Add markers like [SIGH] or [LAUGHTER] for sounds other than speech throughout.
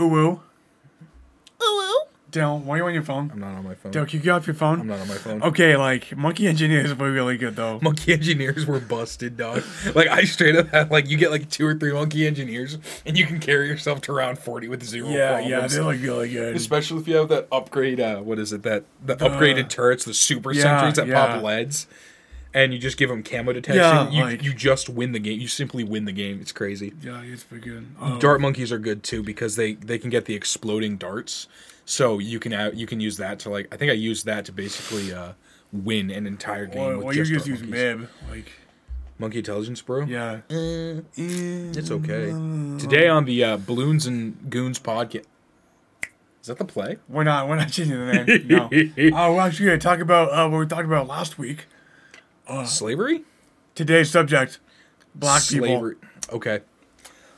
Ooh, ooh. Ooh. Dale, why are you on your phone? I'm not on my phone. Dale, can you get off your phone? I'm not on my phone. Okay, like Monkey Engineers were really good though. Monkey engineers were busted, dog. Like I straight up had like you get like two or three monkey engineers, and you can carry yourself to round forty with zero Yeah, problems. yeah, they're like really good. Especially if you have that upgrade. Uh, what is it? That the, The- upgraded turrets, the super Yeah, sentries that yeah. pop leads, and you just give them camo detection. Yeah, you like- you just win the game. You simply win the game. It's crazy. Yeah, it's pretty good. Oh, Dart monkeys are good too because they they can get the exploding darts. So you can uh, you can use that to like I think I used that to basically uh, win an entire game Well, with well you just, use. Mib, like Monkey intelligence, bro. yeah. It's okay. Today on the uh, Balloons and Goons podcast. Is that the play? We're not. We're not changing the name. No. Oh, [LAUGHS] we're actually gonna talk about uh, what we talked about last week. Slavery? Today's subject: black Slavery. Okay.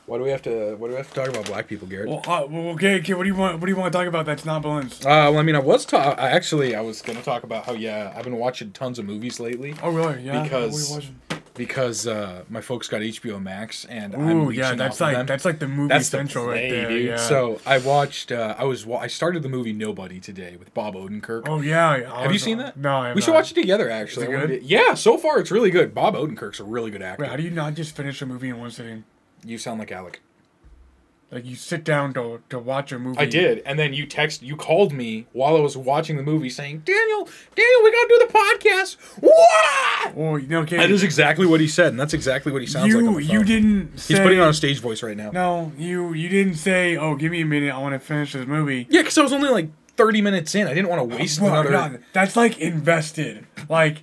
Why do we have to? Why do we have to talk about black people, Garrett? Well, uh, well, okay, okay. What do you want? What do you want to talk about? That's not balloons. Uh, well, I mean, I was ta- I actually I was gonna talk about how yeah I've been watching tons of movies lately Oh, really? Yeah. Because- What are you watching? because uh, my folks got HBO Max and I'm Ooh, yeah. That's like that's like the movie That's the central play, right there. dude. Yeah. So I watched. Uh, I was. I started the movie Nobody today with Bob Odenkirk. Oh yeah. I have you seen that? No, I we should watch it together. Actually, Is it good? Yeah, so far it's really good. Bob Odenkirk's a really good actor. Wait, how do you not just finish a movie in one sitting? you sound like Alec. Like you sit down to to watch a movie. I did, and then you text, you called me while I was watching the movie, saying, "Daniel, Daniel, we gotta do the podcast." What? Well, oh, you okay. That is exactly what he said, and that's exactly what he sounds you like. On the you didn't. Say, He's putting on a stage voice right now. No, you you didn't say. Oh, give me a minute. I want to finish this movie. Yeah, because I was only like thirty minutes in. I didn't want to waste Well, another. no, that's like invested. Like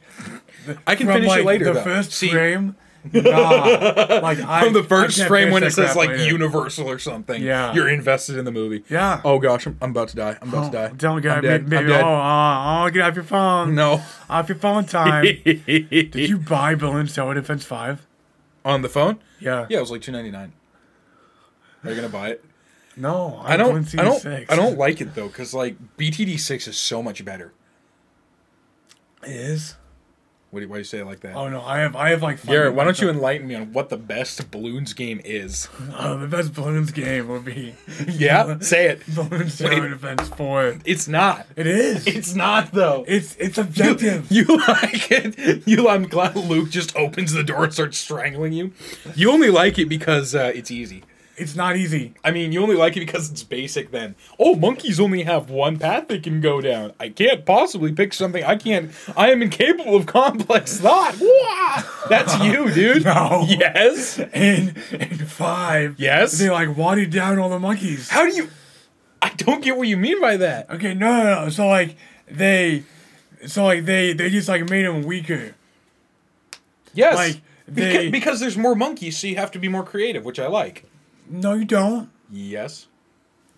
I can from finish like it later. the though. first See, frame. Nah, like I, [LAUGHS] from the first frame when it says like later. Universal or something, Yeah. you're invested in the movie. Yeah. Oh gosh, I'm, I'm about to die. I'm about to die. Don't get I'm maybe, I'm. Oh, uh, oh, get off your phone. No. Off your phone time. [LAUGHS] Did you buy Bloons Tower Defense Five? On the phone? Yeah. Yeah, it was like two ninety nine. Are you gonna buy it? No, I don't. I don't. I don't like it though, because like BTD six is so much better. It is. What do you, why do you say it like that? Oh no, I have I have like. five Garrett, why don't you enlighten me on what the best balloons game is? [LAUGHS] Oh, the best balloons game would be [LAUGHS] Yeah, say it. [LAUGHS] Balloons Wait. Tower Defense Four. It's not. It is. It's not though. It's it's objective. You like it. You. I'm glad Luke just opens the door and starts strangling you. You only like it because uh, it's easy. It's not easy. I mean, you only like it because it's basic. Then, oh, monkeys only have one path they can go down. I can't possibly pick something. I can't. I am incapable of complex thought. Wah! That's [LAUGHS] you, dude. No. Yes. In in five. Yes. They like watered down all the monkeys. How do you? I don't get what you mean by that. Okay, no, no, no. So like they, so like they they just like made them weaker. Yes. Like, because, they- because there's more monkeys, so you have to be more creative, which I like. No, you don't. Yes.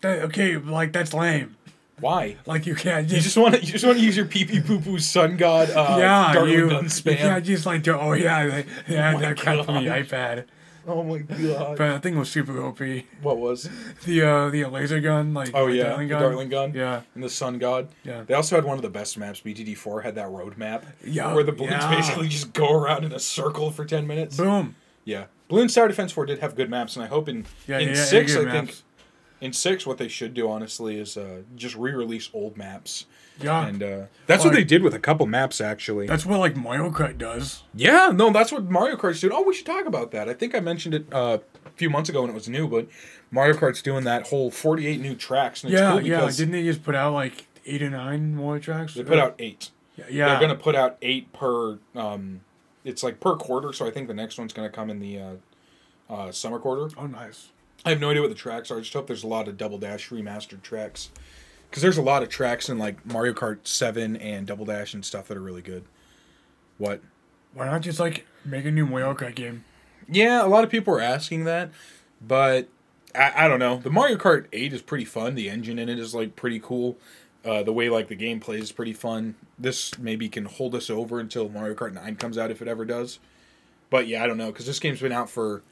That, okay, like that's lame. Why? Like you can't You just. just want to you just want to use your pee pee poo poo sun god uh, [LAUGHS] yeah, you, gun you spam. can't just like do. Oh yeah, they, yeah, my that cat from the iPad. [LAUGHS] Oh my god. But that thing was super OP. What was? The uh the laser gun, like Oh like yeah, Dartling the gun. Dartling gun. Yeah, And the Sun God. Yeah. They also had one of the best maps. BTD four had that road map. Yeah, Where the balloons yeah. basically just go around in a circle for ten minutes. boom. Yeah. Balloon Tower Defense four did have good maps, and I hope in Yeah, in yeah, six I good think in six what they should do honestly is uh, just re-release old maps. Yeah, And uh, that's what they did with a couple maps actually. that's what like Mario Kart does. Yeah, no, that's what Mario Kart's doing. Oh, we should talk about that. I think I mentioned it uh, a few months ago when it was new, but Mario Kart's doing that whole 48 new tracks. And it's Yeah, cool yeah. Didn't they just put out like eight or nine more tracks? they put out eight. Yeah, yeah. They're going to put out eight per. Um, it's like per quarter, so I think the next one's going to come in the uh, uh, summer quarter. Oh, nice. I have no idea what the tracks are. I just hope there's a lot of Double Dash remastered tracks. Because there's a lot of tracks in like Mario Kart 7 and Double Dash and stuff that are really good. What? Why not just like make a new Mario Kart game? Yeah, a lot of people are asking that, but I, I don't know. The Mario Kart 8 is pretty fun. The engine in it is like pretty cool. Uh, the way like the game plays is pretty fun. This maybe can hold us over until Mario Kart 9 comes out if it ever does. But yeah, I don't know because this game's been out for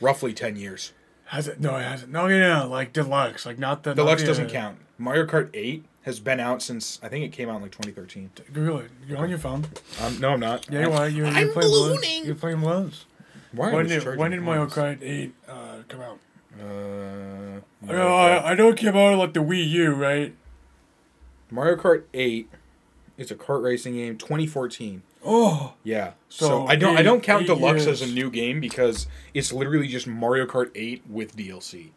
roughly 10 years. Has it? No, it hasn't. No, no, no. Like deluxe, like not the not Deluxe the, doesn't uh, count. Mario Kart 8 has been out since I think it came out in like 2013. Really, you're on your phone. Um, no, I'm not. Yeah, you are. You're, I'm playing balloons. ballooning. You're playing balloons. Why are When did charging when did Mario? Kart Eight uh, come out? Uh, Oh, I know it came out on like the Wii U, right? Mario Kart 8 is a kart racing game, 2014. Oh, Yeah. So, So, I don't I don't count eight Deluxe as a new game because it's literally just Mario Kart 8 with DLC.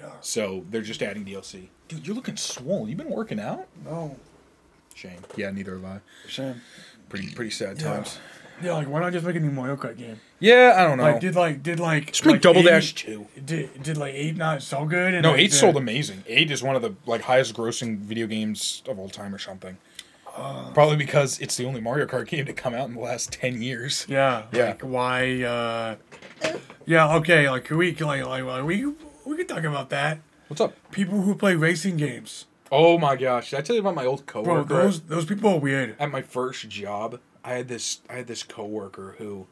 yeah. So they're just adding DLC. Dude, you're looking swole. You been working out? No, Shame. Yeah, neither have I. shame. Pretty pretty sad Yeah. times. Yeah, like why not just make a new Mario Kart game? Yeah, I don't know. Like did like did like just make like Double eight- Dash 2. Did did like eight not so good? And No, like, 8 the- sold amazing. 8 is one of the like highest grossing video games of all time or something. Uh. Probably because it's the only Mario Kart game to come out in the last 10 years. Yeah, Yeah. Like why? uh Yeah, okay. Like can we like like, like we we can talk about that. What's up? People who play racing games, Oh my gosh. Did I tell you about my old coworker? bro. coworker? Those those people are weird. at my first job, I had this I had this coworker who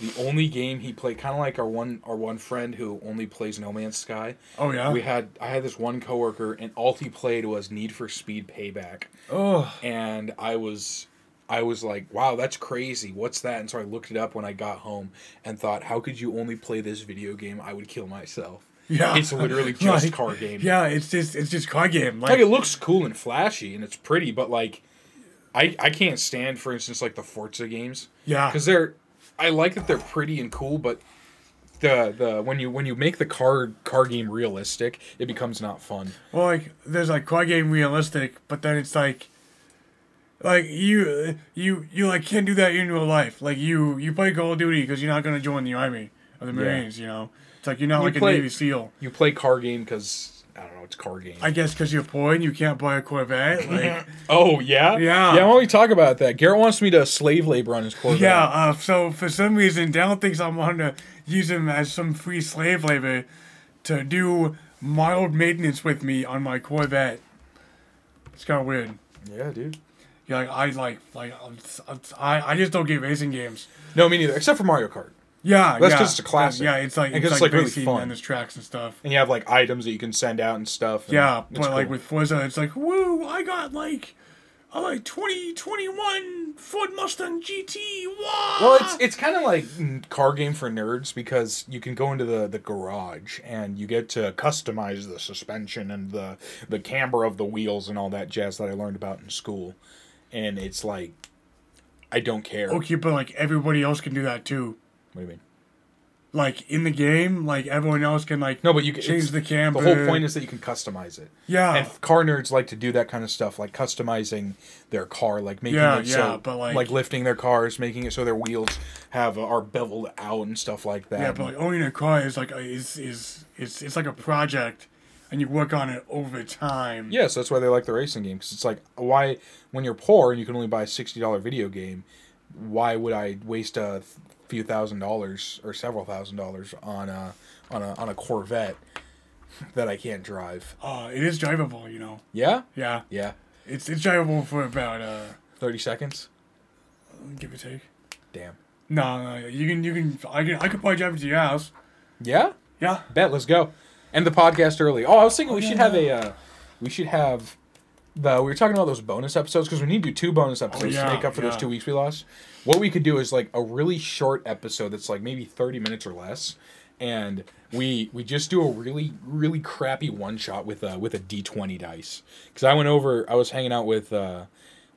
the only game he played kind of like our one our one friend who only plays No Man's Sky. Oh yeah. We had I had this one coworker and all he played was Need for Speed Payback. oh And I was I was like, "Wow, that's crazy. What's that?" And so I looked it up when I got home and thought, "How could you only play this video game? I would kill myself." yeah. It's literally [LAUGHS] just Like, car game. Yeah, it's just it's just car game. Like, like it looks cool and flashy and it's pretty, but like I I can't stand for instance like the Forza games yeah. because they're I like that they're pretty and cool, but the the when you when you make the car car game realistic, it becomes not fun. Well, like there's like car game realistic, but then it's like, like you you you like can't do that in real life. Like you you play Call of Duty because you're not gonna join the army or the Yeah. Marines. You know, it's like you're not You like play- a Navy SEAL. You play car game because I don't know, it's car game. I guess because you're poor and you can't buy a Corvette. Like [LAUGHS] oh yeah, Yeah. yeah. Why don't we talk about that? Garrett wants me to slave labor on his Corvette. yeah. Uh, so for some reason, Dale thinks I'm going to use him as some free slave labor to do mild maintenance with me on my Corvette. It's kind of weird. yeah, dude. Yeah, like, I like like I I just don't get racing games. No, me neither. Except for Mario Kart, Yeah, That's yeah. it's a classic. Yeah, it's like it's 'cause like, it's, like, really fun. and there's tracks and stuff. and you have like items that you can send out and stuff. and Yeah, it's but like cool. with Forza, it's like woo! I got like I like 2021 Ford Mustang GT. Wow. Well, it's it's kind of like car game for nerds because you can go into the, the garage and you get to customize the suspension and the the camber of the wheels and all that jazz that I learned about in school, and it's like, I don't care. okay, but like everybody else can do that too. What do you mean? Like in the game, like everyone else can like No, but you can change the camper. The whole point is that you can customize it. yeah, And car nerds like to do that kind of stuff, like customizing their car, like making Yeah, it yeah, so, but, like- like lifting their cars, making it so their wheels have uh, are beveled out and stuff like that. yeah, but like owning a car is like a, is is it's it's like a project, and you work on it over time. Yes, that's why they like the racing game because it's like why when you're poor and you can only buy a sixty dollar video game, why would I waste a few thousand dollars or several thousand dollars on a on a on a Corvette that I can't drive? Uh, it is drivable, you know. Yeah, Yeah, yeah, it's it's drivable for about uh, thirty seconds. give or take. Damn. No, no, you can you can I can I could probably drive it to your house. Yeah, Yeah. bet. Let's go. End the podcast early. Oh, I was thinking we should have a uh, we should have the we were talking about those bonus episodes because we need to do two bonus episodes yeah, to make up for those two weeks we lost. What we could do is like a really short episode that's like maybe thirty minutes or less, and we we just do a really really crappy one shot with a with a d twenty dice. Because I went over, I was hanging out with uh,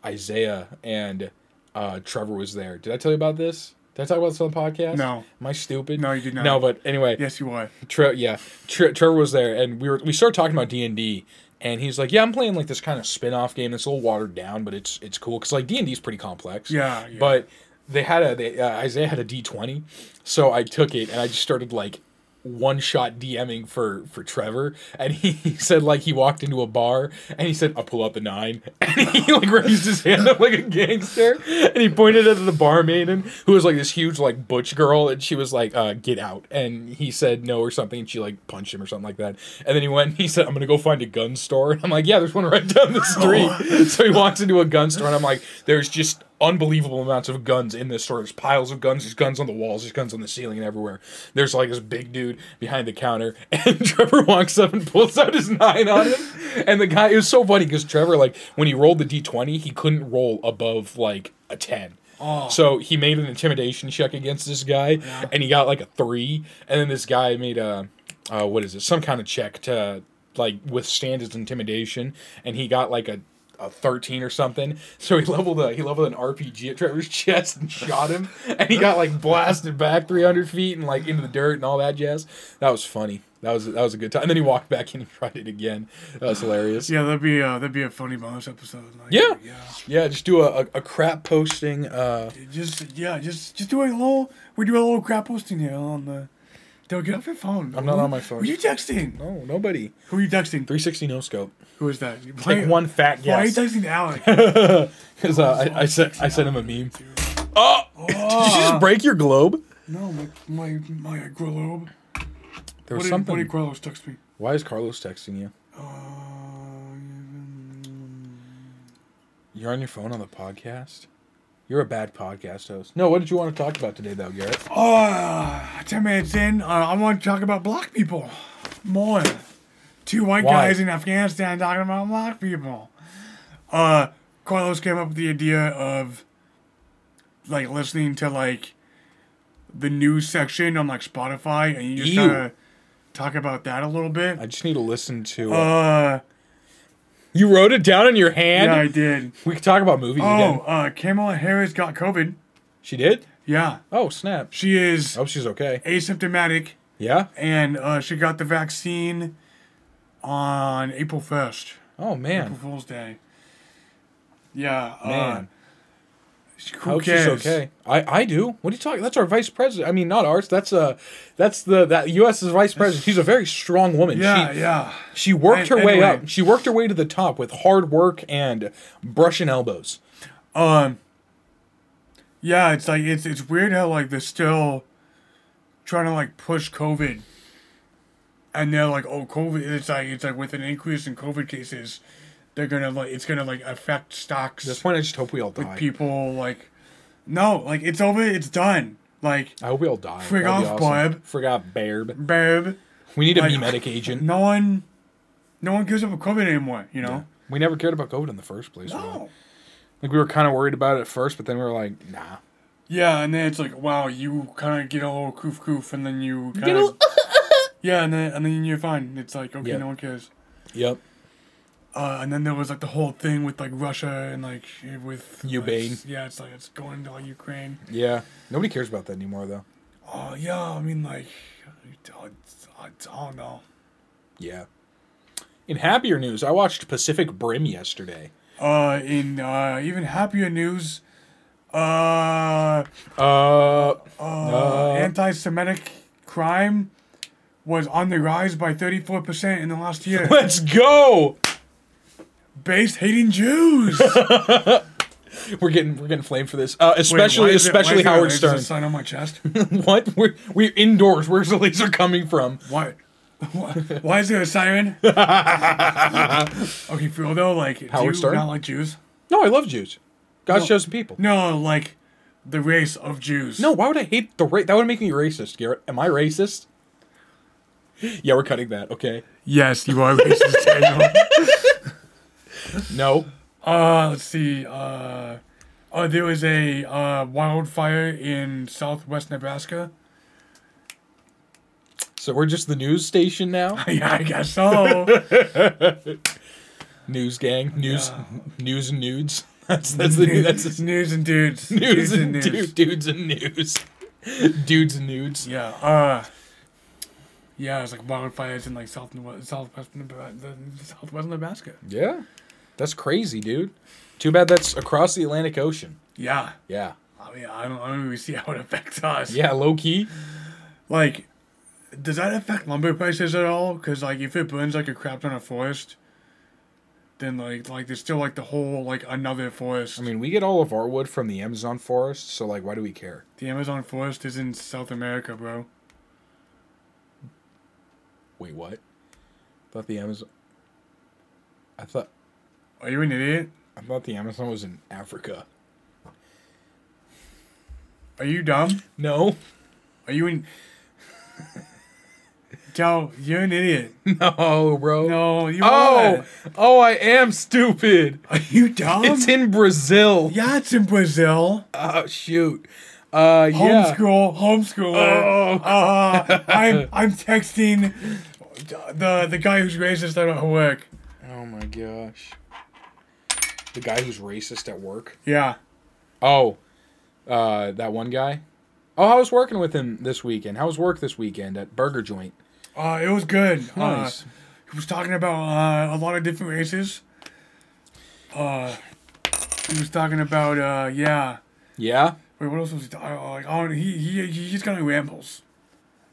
Isaiah and uh, Trevor was there. Did I tell you about this? Did I talk about this on the podcast? No. Am I stupid? No, you did not. No, but anyway, Yes, you are. Tre- yeah, Tre- Trevor was there, and we were we started talking about D and D, and he's like, "Yeah, I'm playing like this kind of spin off game that's a little watered down, but it's it's cool because like D and D is pretty complex." Yeah, yeah. But they had a they, uh, Isaiah had a D twenty, so I took it and I just started like one shot DMing for for Trevor, and he, he said like he walked into a bar and he said, "I'll pull out the nine. [LAUGHS] and he like raised his hand up like a gangster, and he pointed at the barmaid who was like this huge like butch girl, and she was like, uh, "Get out!" and he said no or something, and she like punched him or something like that, and then he went and he said, "I'm gonna go find a gun store," and I'm like, "Yeah, there's one right down the [LAUGHS] street." so he walks into a gun store, and I'm like, "There's just." Unbelievable amounts of guns in this store. There's piles of guns. There's guns on the walls. There's guns on the ceiling and everywhere. There's like this big dude behind the counter, [LAUGHS] and Trevor walks up and pulls out his nine on him. And the guy, it was so funny because Trevor, like, when he rolled the d20, he couldn't roll above like a 10. Oh. So he made an intimidation check against this guy, and he got like a three. And then this guy made a, uh, what is it, some kind of check to like withstand his intimidation, and he got like a. A thirteen or something, [LAUGHS] so he leveled a he leveled an RPG at Trevor's chest and shot him, [LAUGHS] and he got like blasted back three hundred feet and like into the dirt and all that jazz. That was funny. That was that was a good time. And then he walked back in and tried it again. That was hilarious. Yeah, that'd be uh, that'd be a funny bonus episode. Like, Yeah. yeah. Yeah, just do a, a, a crap posting. Uh, Just yeah, just just do a little. We do a little crap posting here on the. Don't get off your phone. I'm not on my phone. Who are you texting? no, nobody. Who are you texting? 360 no scope. Who is that? Like one fat guy. Why are you guess. texting Alec? [LAUGHS] Because uh, I, I sent I sent him a meme. Oh, did you just break your globe? no, my my my globe. There What was did, something. what did Carlos text me? Why is Carlos texting you? Uh, You're on your phone on the podcast. You're a bad podcast host. No, what did you want to talk about today, though, Garrett? uh, ten minutes in, uh, I want to talk about black people more. Two white Why? guys in Afghanistan talking about black people. Uh, Carlos came up with the idea of like listening to like the news section on like Spotify, and you just Ew. kind of talk about that a little bit. I just need to listen to. Uh, Uh, you wrote it down in your hand. yeah, I did. we could talk about movies Oh, again. uh, Kamala Harris got COVID. She did. Yeah, Oh snap! she is Oh, she's okay. asymptomatic, Yeah. and uh, she got the vaccine on April first, Oh man. April man, Fool's Day. Yeah, man. Uh, I who hope cares? she's okay. I, I do. What are you talking? That's our vice president. I mean, not ours. That's uh, that's the that U.S.'s vice president. She's a very strong woman. Yeah, she, yeah. She worked her An- way up. She worked her way to the top with hard work and brushing elbows. Um. Yeah, it's like it's it's weird how like they're still trying to like push COVID, and they're like, oh, COVID. It's like it's like with an increase in COVID cases, they're gonna like it's gonna like affect stocks. At this point, I just hope we all with die. people like no like it's over it's done like I hope we all die. Frig That'd be off, awesome. Barb. Frig off, Barb. babe We need a Like- memetic agent. no one no one gives up a covid anymore you know We never cared about COVID in the first place. really. no Like we were kind of worried about it at first, but then we were like, nah. yeah and then it's like wow you kind of get a little coof coof and then you kind of [LAUGHS] yeah and then and then you're fine it's like okay Yeah. no one cares Yep. Uh, and then there was like the whole thing with like Russia and like with Ukraine. like, yeah it's like it's going to like Ukraine Yeah. Nobody cares about that anymore, though. oh yeah I mean like I, I, I don't know Yeah. In happier news, I watched Pacific Rim yesterday. Uh, in uh, even happier news, uh, Uh, uh, anti-Semitic crime was on the rise by 34% in the last year. [LAUGHS] let's go. Based hating Jews. [LAUGHS] We're getting we're getting flamed for this. Uh, Wait, especially it- especially Howard Stern. sign on my chest. [LAUGHS] what? We're we're indoors. Where's the laser coming from? Why? Why, why is there a siren? [LAUGHS] okay, for though, like, do Howard you Stern? not like Jews? No, I love Jews. God's No. chosen people. No, like the race of Jews. No, why would I hate the race? That would make me racist, Garrett. Am I racist? [GASPS] Yeah, we're cutting that. Okay. Yes, you are racist, Daniel. No. Uh, let's see. Uh, uh, there was a uh, wildfire in southwest Nebraska. So we're just the news station now. [LAUGHS] yeah, I guess so. [LAUGHS] News gang. News. News and nudes. [LAUGHS] That's that's the new. That's the news and dudes. news and news. dude, dudes and news. Dudes and nudes. Yeah. Uh. Yeah, it's like wildfires in like south southwest Nebraska, southwest Nebraska. Yeah. That's crazy, dude. Too bad that's across the Atlantic Ocean. Yeah. Yeah. I mean, I don't, I don't really see how it affects us. Yeah, low key. Like, does that affect lumber prices at all? Because like, if it burns like a crap ton of forest, then like, like there's still like the whole like another forest. I mean, we get all of our wood from the Amazon forest, so like, why do we care? the Amazon forest is in South America, bro. Wait, what? I thought the Amazon. I thought Are you an idiot? I thought the Amazon was in Africa. Are you dumb? No, Are you in? Joe, you're an idiot. [LAUGHS] no, bro. No, you Oh, are. oh, I am stupid. Are you dumb? It's in Brazil. yeah, it's in Brazil. Oh shoot. Uh, yeah. Homeschool, homeschooler. Oh. Uh, [LAUGHS] I'm I'm texting the the guy who's racist at work. Oh my gosh. The guy who's racist at work. Yeah. Oh, uh, that one guy. Oh, I was working with him this weekend. How was work this weekend at Burger Joint? Uh, it was good. Nice. Uh, he was talking about uh, a lot of different races. Uh, he was talking about uh, yeah. yeah, Wait, what else was he talking? Like, oh, he he he just kind of rambles.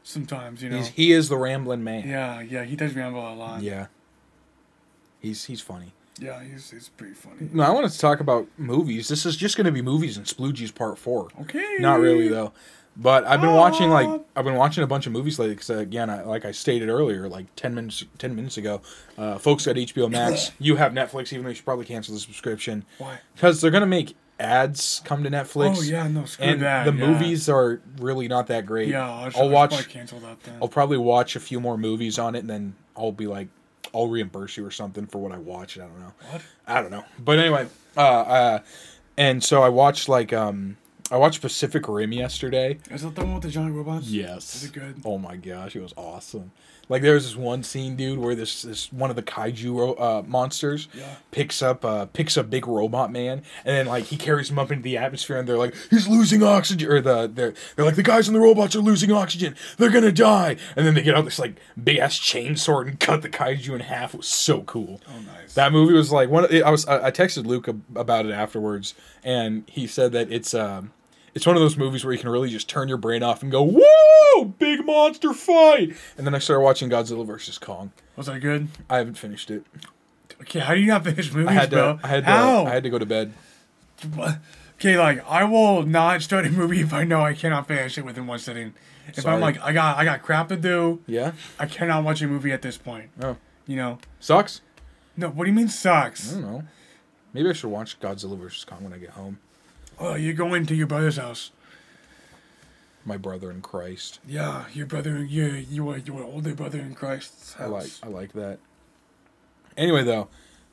Sometimes, you know. he's he is the rambling man. yeah, yeah, he does ramble a lot. Yeah. He's he's funny. Yeah, he's he's pretty funny. No, I wanted to talk about movies. This is just going to be movies and Sploogies Part Four. Okay. Not really though. But I've been watching like. I've been watching a bunch of movies lately. Because again, I, like I stated earlier, like ten minutes ten minutes ago, uh, folks at HBO Max. [LAUGHS] you have Netflix, even though you should probably cancel the subscription Why? because they're gonna make ads come to Netflix. Oh yeah, no, screw and that. the yeah. movies are really not that great. Yeah, I'll, I'll I'll watch. Probably cancel that then. I'll probably watch a few more movies on it, and then I'll be like, I'll reimburse you or something for what I watched. I don't know. What? I don't know. But anyway, uh, uh, and so I watched like um, I watched Pacific Rim yesterday. Is that the one with the giant robots? Yes. Is it good? Oh my gosh, it was awesome. Like there was this one scene, dude, where this this one of the kaiju ro- uh, monsters Yeah. picks up uh picks up big robot man, and then like he carries him up into the atmosphere, and they're like he's losing oxygen, or the they're they're like the guys in the robots are losing oxygen, they're gonna die, and then they get out this like big ass chainsaw and [LAUGHS] cut the kaiju in half. It was so cool. Oh, nice. That movie was like one. Of, I was I I texted Luke ab- about it afterwards, and he said that it's um it's one of those movies where you can really just turn your brain off and go, "Whoa, big monster fight!" And then I started watching Godzilla vs Kong. Was that good? I haven't finished it. Okay, how do you not finish movies, I had to. bro? I had to. How? I had to go to bed. Okay, like I will not start a movie if I know I cannot finish it within one sitting. If Sorry. I'm like I got I got crap to do, Yeah. I cannot watch a movie at this point. Oh, You know? sucks. No, what do you mean sucks? I don't know. Maybe I should watch Godzilla vs Kong when I get home. Oh, you're going to your brother's house. My brother in Christ. Yeah, your brother, your your your older brother in Christ's house. I like. I like that. Anyway, though,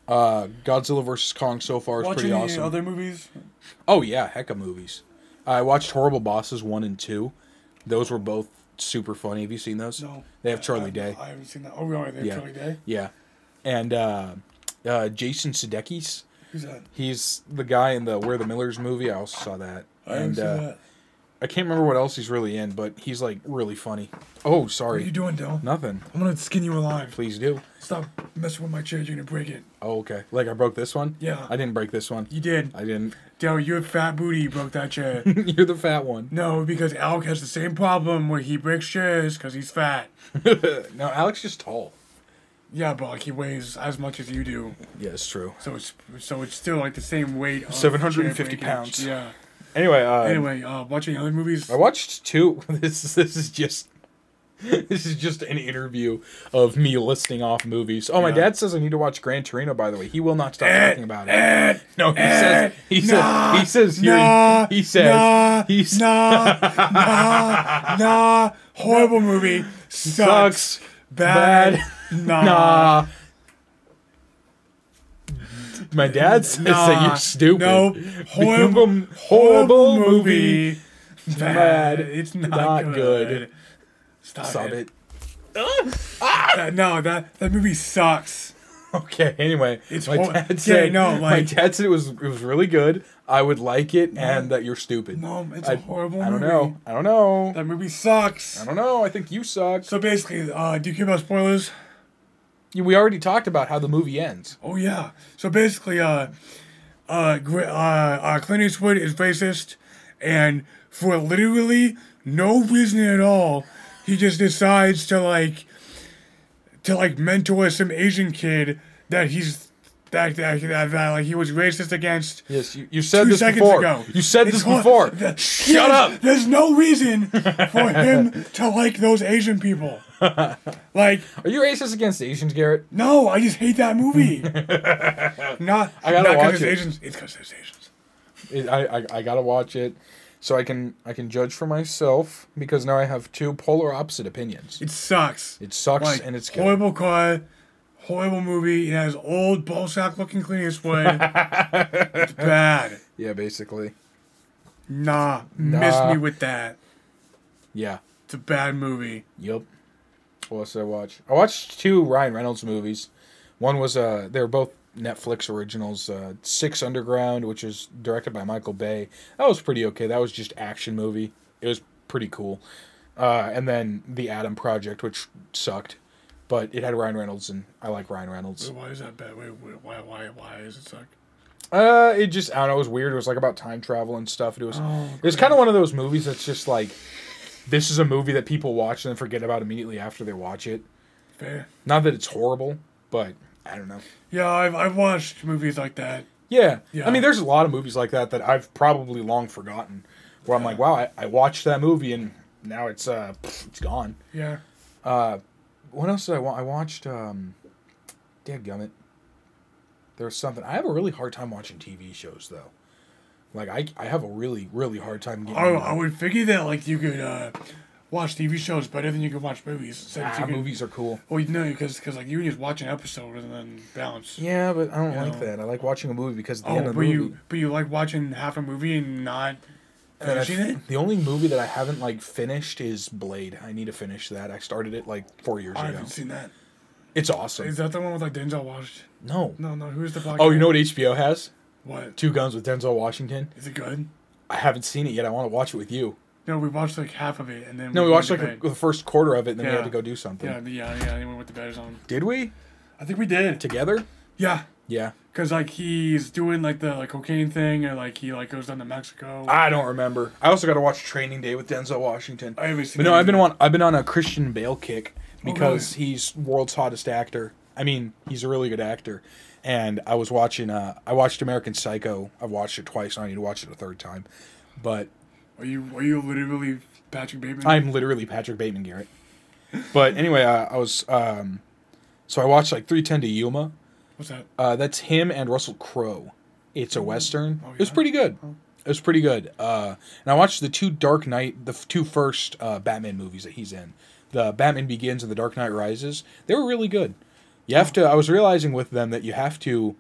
uh, Godzilla vs Kong so far is Watch pretty any awesome. other movies? Oh yeah, heck of movies. I watched Horrible Bosses one and two. Those were both super funny. Have you seen those? No. They have Charlie I, Day. I haven't seen that. Oh, really? They have Yeah. Charlie Day? Yeah, and uh, uh, Jason Sudeikis. Who's that? He's the guy in the We're the Millers movie. I also saw that. I and uh, that. I can't remember what else he's really in, but he's like really funny. Oh, sorry. What are you doing, Dell? nothing. I'm gonna skin you alive. Please do. Stop messing with my chair. You're gonna break it. Oh, okay. Like I broke this one. Yeah. I didn't break this one. You did. I didn't. Dell, your fat booty broke that chair. [LAUGHS] You're the fat one. no, because Alec has the same problem where he breaks chairs because he's fat. [LAUGHS] no, Alex just tall. Yeah, but like he weighs as much as you do, Yeah, it's true. so it's so it's still like the same weight. 750 pounds. Yeah. Anyway, uh, Anyway, uh, watching other movies. I watched two. [LAUGHS] This is this is just [LAUGHS] this is just an interview of me listing off movies. Oh, my Yeah. dad says I need to watch Gran Torino. By the way, he will not stop Eh, talking about it. eh, no, he eh, says he nah, says he says here, nah, he says nah, he's nah, nah, nah. [LAUGHS] Horrible movie. Sucks. sucks Bad. bad. Nah. Nah. My dad says that you're stupid. Nope. Horrible, Horrible, horrible movie. Bad. Bad. It's not, Not good. good. Stop, Stop it. it. That- no, that that movie sucks. Okay. Anyway, It's my hor- dad Yeah, said no, my dad said it was it was really good. I would like it, and that you're stupid. No, it's I- a horrible I don't movie. know. I don't know. That movie sucks. I don't know. I think you suck. So basically, uh, do you care about spoilers? We already talked about how the movie ends. Oh yeah. So basically, uh, uh, uh, uh, Clint Eastwood is racist, and for literally no reason at all, he just decides to like, to like mentor some Asian kid that he's that that, that, that like he was racist against. Yes, you, you said Two this seconds before. ago. You said It's this hor- before. the- Shut up. There's no reason for [LAUGHS] him to like those Asian people. Like, Are you racist against Asians, Garrett? no, I just hate that movie. [LAUGHS] not, I gotta not 'cause watch it's it. Asians. It's because there's Asians. It, I, I I gotta watch it, so I can I can judge for myself because now I have two polar opposite opinions. It sucks. It sucks Like, and it's good. horrible car, horrible movie. It has old ballsack looking Clint Eastwood. [LAUGHS] it's bad. Yeah, basically. Nah, miss me with that. Yeah. It's a bad movie. Yup. What else did I watch? I watched two Ryan Reynolds movies. One was uh, they were both Netflix originals. Uh, Six Underground, which is directed by Michael Bay. That was pretty okay. That was just action movie. It was pretty cool. Uh, and then The Adam Project, which sucked, but it had Ryan Reynolds, and I like Ryan Reynolds. Why is that bad? Wait, wait, why, why, why is it suck? Uh, it just I don't know. It was weird. It was like about time travel and stuff. It was Oh, it was kind of one of those movies that's just like this is a movie that people watch and then forget about immediately after they watch it. Fair. Not that it's horrible, but I don't know. Yeah, I've, I've watched movies like that. Yeah. Yeah. I mean, there's a lot of movies like that that I've probably long forgotten. Where I'm like, wow, I, I watched that movie and now it's uh it's gone. Yeah. Uh, what else did I want? I watched um, Dadgummit. There was something. I have a really hard time watching TV shows though. Like I, I have a really, really hard time getting. I, I would figure that like you could uh, watch TV shows better than you could watch movies. So Ah, could, movies are cool. Well, you know, because because like you can just watch an episode and then bounce. Yeah, but I don't like know. that. I like watching a movie because at the Oh, end of but the movie, you but you like watching half a movie and not and I- finishing it. the only movie that I haven't like finished is Blade. I need to finish that. I started it like four years ago. I ago. haven't seen that. It's awesome. Is that the one with like Denzel Washington? no. No, no. Who's the black? Oh, guy? you know what HBO has? what? Two Guns with Denzel Washington. Is it good? I haven't seen it yet. I want to watch it with you. No, we watched like half of it and then No, we watched like the first quarter of it, and then we Yeah. had to go do something. yeah, yeah, yeah. And we went to bed or something. Did we I think we did. together? Yeah, Yeah. Cause like he's doing like the like cocaine thing, or like he like goes down to Mexico. I don't remember. I also got to watch Training Day with Denzel Washington. I haven't seen. But no, I've been on I've been on a Christian Bale kick Oh, because he's world's hottest actor. I mean, he's a really good actor. And I was watching uh I watched American Psycho. I've watched it twice, and I need to watch it a third time. But Are you are you literally Patrick Bateman? I'm literally Patrick Bateman Garrett. But anyway, uh, I was um so I watched like 3:10 to Yuma. What's that? Uh, that's him and Russell Crowe. It's a western. Oh, It was pretty good. Oh. It was pretty good. Uh, and I watched the two Dark Knight, the f- two first uh, Batman movies that he's in. The Batman Begins and The Dark Knight Rises. They were really good. You have to. I was realizing with them that you have to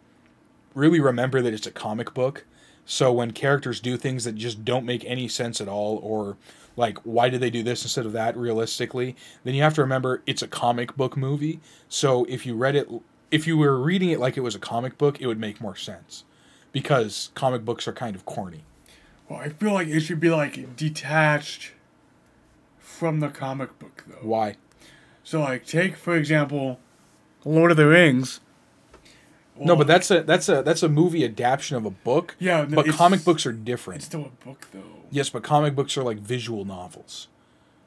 really remember that it's a comic book. So when characters do things that just don't make any sense at all, or like why did they do this instead of that realistically, then you have to remember it's a comic book movie. So if you read it, if you were reading it like it was a comic book, it would make more sense, because comic books are kind of corny. Well, I feel like it should be like detached from the comic book though. Why? So like take for example, Lord of the Rings. no, but that's a that's a that's a movie adaptation of a book. Yeah, but comic books are different. it's still a book though. Yes, but comic books are like visual novels.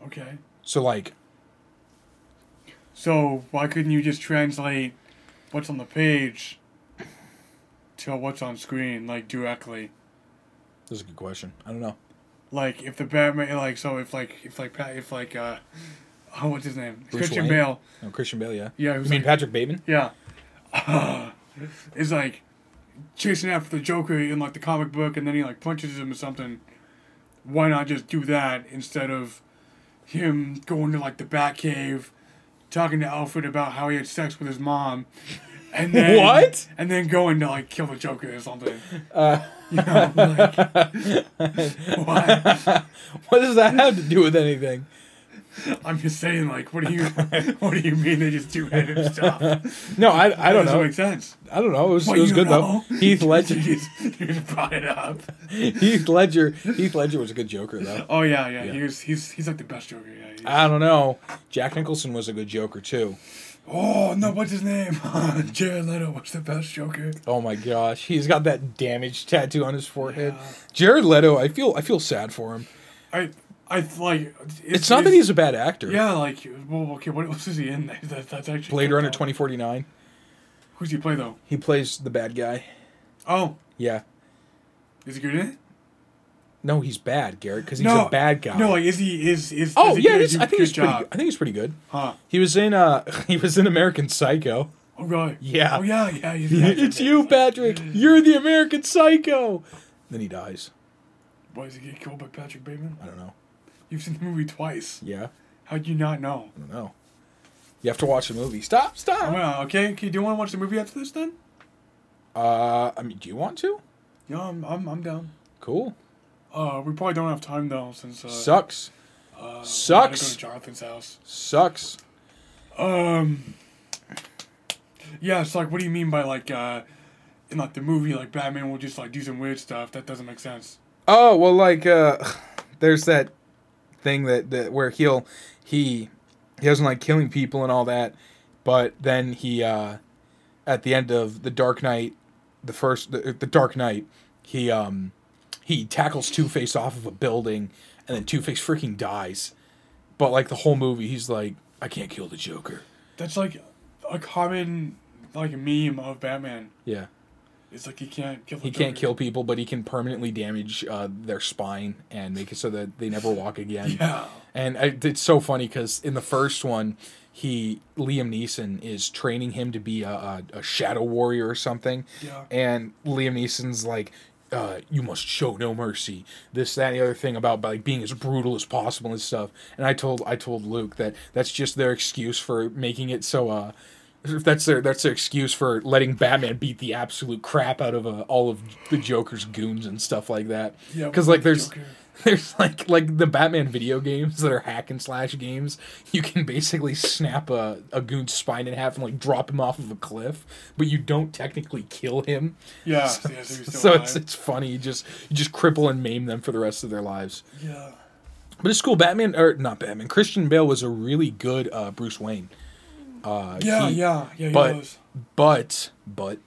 Okay. So like So why couldn't you just translate what's on the page to what's on screen like directly? That's a good question. I don't know. Like if the Batman, like so if like if like Pat if like uh, [LAUGHS] oh what's his name? Bruce Christian Wayne? Bale. No, Christian Bale, yeah. Yeah, You who's mean like, Patrick Bateman? yeah, [LAUGHS] is like chasing after the Joker in like the comic book, and then he like punches him or something. Why not just do that instead of him going to like the Batcave, talking to Alfred about how he had sex with his mom, and then What? And then going to like kill the Joker or something. Uh, You know, like [LAUGHS] what? what does that have to do with anything? [LAUGHS] I'm just saying, like, what do you, [LAUGHS] what do you mean they just do [LAUGHS] random stuff? No, I, I don't Doesn't know. make sense. I don't know. It was, it was good know? though. Heath Ledger. you, just, you just brought it up. Heath Ledger. Heath Ledger was a good Joker though. Oh yeah, yeah. Yeah. He was, he's he's like the best Joker. Yeah. he's- I don't know. Jack Nicholson was a good Joker too. oh no, what's his name? Jared Leto was the best Joker. Oh my gosh, he's got that damaged tattoo on his forehead. Yeah. Jared Leto, I feel I feel sad for him. I I like. It's, not that he's a bad actor. Yeah, like well, okay. What else is he in? [LAUGHS] That, that's actually Blade Runner good, twenty forty nine. Who's he play though? He plays the bad guy. Oh, Yeah. is he good in it? No, he's bad, Garrett, because he's no, a bad guy. No, like is he is is? oh is he yeah, he's, I think good he's pretty. job? Good. I think he's pretty good. Huh? He was in uh [LAUGHS] he was in American Psycho. Oh really? Yeah. Oh yeah, yeah. [LAUGHS] It's you, Patrick. You're the American Psycho. Then he dies. Why does he get killed by Patrick Bateman? I don't know. You've seen the movie twice. Yeah, How'd you not know? I don't know. You have to watch the movie. Stop, I'm stop. gonna, okay, okay. Do you want to watch the movie after this then? Uh, I mean, do you want to? Yeah, I'm, I'm, I'm down. Cool. Uh, we probably don't have time though, since uh, Sucks. uh, Sucks. Go to Jonathan's house. Sucks. Um. Yeah, it's like, what do you mean by like, uh, in like the movie, like Batman will just like do some weird stuff that doesn't make sense. Oh well, like uh, [SIGHS] there's that thing that, that where he'll he he doesn't like killing people and all that, but then he uh, at the end of the Dark Knight, the first the, the Dark Knight, he um he tackles Two Face off of a building, and then Two Face freaking dies. But like the whole movie, he's like, I can't kill the Joker. That's like a common like meme of Batman. Yeah. It's like he can't kill. He can't kill people, but he can permanently damage uh, their spine and make it so that they never walk again. [LAUGHS] Yeah. And I, it's so funny because in the first one, he Liam Neeson is training him to be a, a, a shadow warrior or something, Yeah. and Liam Neeson's like, uh, "You must show no mercy." This, that, and the other thing about like being as brutal as possible and stuff. And I told I told Luke that that's just their excuse for making it so. Uh, [LAUGHS] that's their that's their excuse for letting Batman beat the absolute crap out of uh, all of the Joker's goons and stuff like that. Yeah, because like there's Joker- [LAUGHS] there's like like the Batman video games that are hack and slash games. You can basically snap a, a goon's spine in half and like drop him off of a cliff, but you don't technically kill him. Yeah. [LAUGHS] yeah so So it's it's funny. You just you just cripple and maim them for the rest of their lives. yeah. But it's cool. Batman or not Batman. Christian Bale was a really good uh, Bruce Wayne. Uh, Yeah, he- yeah, yeah. But-. But but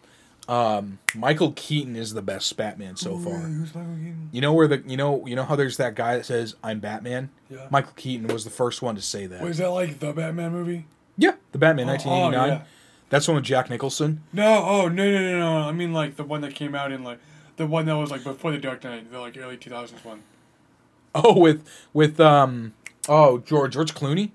um, Michael Keaton is the best Batman so Ooh, far. Who's Michael Keaton? You know where the you know you know how there's that guy that says I'm Batman. Yeah. Michael Keaton was the first one to say that. Was that like the Batman movie? Yeah, the Batman Oh, 1989. oh, yeah. That's one with Jack Nicholson. No, oh no no no no! I mean like the one that came out in like the one that was like before the Dark Knight, the like early two thousands one. Oh, with with um oh George George Clooney.